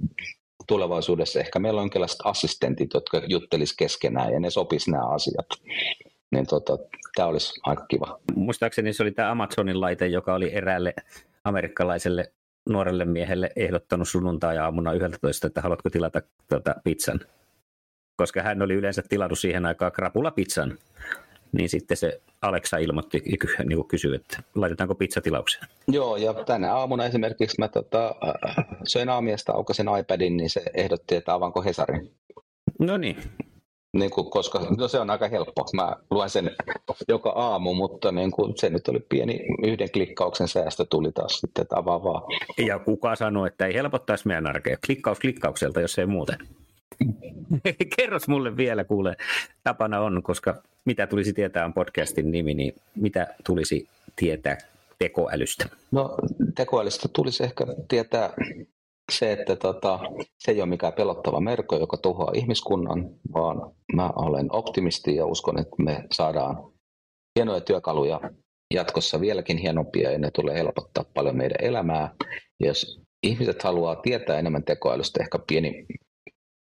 tulevaisuudessa ehkä meillä on jonkinlaiset assistentit, jotka juttelisivat keskenään ja ne sopisi nämä asiat. Niin tota, tämä olisi aika kiva. Muistaakseni se oli tämä Amazonin laite, joka oli eräälle amerikkalaiselle nuorelle miehelle ehdottanut sunnuntai-aamuna 11, että haluatko tilata tuota pizzan. Koska hän oli yleensä tilannut siihen aikaan krapula-pizzan niin sitten se Alexa ilmoitti niin kysyi, että laitetaanko pizzatilaukseen. Joo, ja tänä aamuna esimerkiksi mä tota, söin aamiasta, aukasin iPadin, niin se ehdotti, että avaanko Hesarin. No niin. Niin kuin, koska no se on aika helppo. Mä luen sen joka aamu, mutta niin kuin, se nyt oli pieni yhden klikkauksen säästö tuli taas sitten, että avaa vaan. Ja kuka sanoi, että ei helpottaisi meidän arkea. Klikkaus klikkaukselta, jos ei muuten. Kerros mulle vielä, kuule, tapana on, koska mitä tulisi tietää on podcastin nimi, niin mitä tulisi tietää tekoälystä? No tekoälystä tulisi ehkä tietää se, että tota, se ei ole mikään pelottava merkko, joka tuhoaa ihmiskunnan, vaan mä olen optimisti ja uskon, että me saadaan hienoja työkaluja jatkossa vieläkin hienompia ja ne tulee helpottaa paljon meidän elämää. Ja jos ihmiset haluaa tietää enemmän tekoälystä, ehkä pieni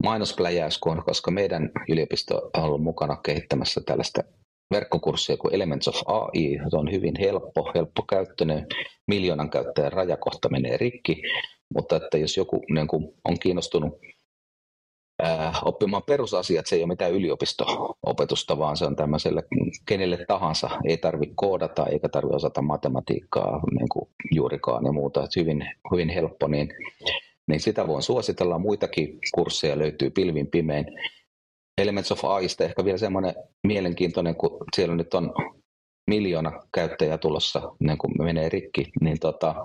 mainospläjäys, koska meidän yliopisto on ollut mukana kehittämässä tällaista verkkokurssia kuin Elements of AI. Se on hyvin helppo, helppokäyttöinen, miljoonan käyttäjän rajakohta menee rikki, mutta että jos joku niin kuin on kiinnostunut ää, oppimaan perusasiat, se ei ole mitään yliopisto-opetusta, vaan se on tämmöiselle kenelle tahansa. Ei tarvitse koodata eikä tarvitse osata matematiikkaa niin kuin juurikaan ja muuta. Että hyvin, hyvin helppo, niin niin sitä voin suositella. Muitakin kursseja löytyy pilvin pimein. Elements of Aista ehkä vielä semmoinen mielenkiintoinen, kun siellä nyt on miljoona käyttäjää tulossa, niin kun menee rikki, niin tota,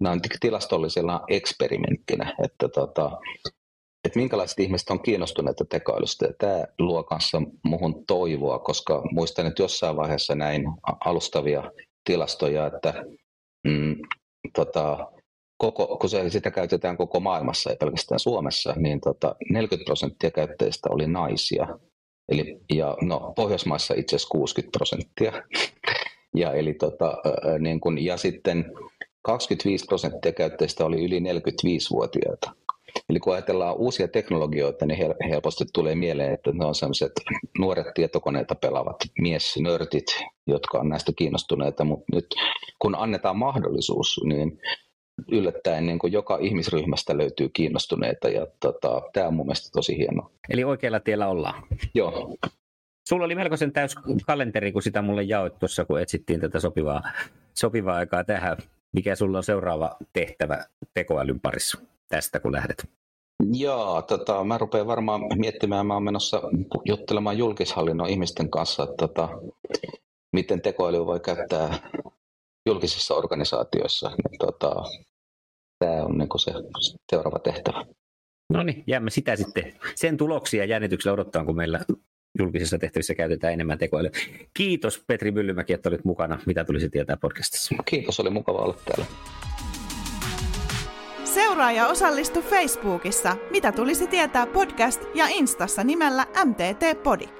nämä on tilastollisella eksperimenttinä, että, tota, että minkälaiset ihmiset on kiinnostuneita tekoälystä. Ja tämä luo kanssa muhun toivoa, koska muistan, että jossain vaiheessa näin alustavia tilastoja, että mm, tota, koko, kun se, sitä käytetään koko maailmassa, ei pelkästään Suomessa, niin tota, 40 prosenttia käyttäjistä oli naisia. Eli, ja no, Pohjoismaissa itse asiassa 60 prosenttia. ja, eli, tota, niin kun, ja sitten 25 prosenttia käyttäjistä oli yli 45-vuotiaita. Eli kun ajatellaan uusia teknologioita, niin helposti tulee mieleen, että ne on sellaiset nuoret tietokoneita pelaavat miesnörtit, jotka on näistä kiinnostuneita, mutta nyt kun annetaan mahdollisuus, niin yllättäen niin kuin joka ihmisryhmästä löytyy kiinnostuneita ja tota, tämä on mun mielestä tosi hienoa. Eli oikealla tiellä ollaan. Joo. Sulla oli melkoisen täys kalenteri, kun sitä mulle jaoit tuossa, kun etsittiin tätä sopivaa, sopivaa aikaa tähän. Mikä sulla on seuraava tehtävä tekoälyn parissa tästä, kun lähdet? Joo, tota, mä rupean varmaan miettimään, mä oon menossa juttelemaan julkishallinnon ihmisten kanssa, että tota, miten tekoäly voi käyttää julkisissa organisaatioissa. Niin, tota, tämä on niin se seuraava tehtävä. No niin, jäämme sitä sitten, sen tuloksia jännityksellä odottaa, kun meillä julkisissa tehtävissä käytetään enemmän tekoälyä. Kiitos Petri Myllymäki, että olit mukana. Mitä tulisi tietää podcastissa? Kiitos, oli mukava olla täällä. Seuraa ja osallistu Facebookissa Mitä tulisi tietää podcast ja Instassa nimellä MTT Podi.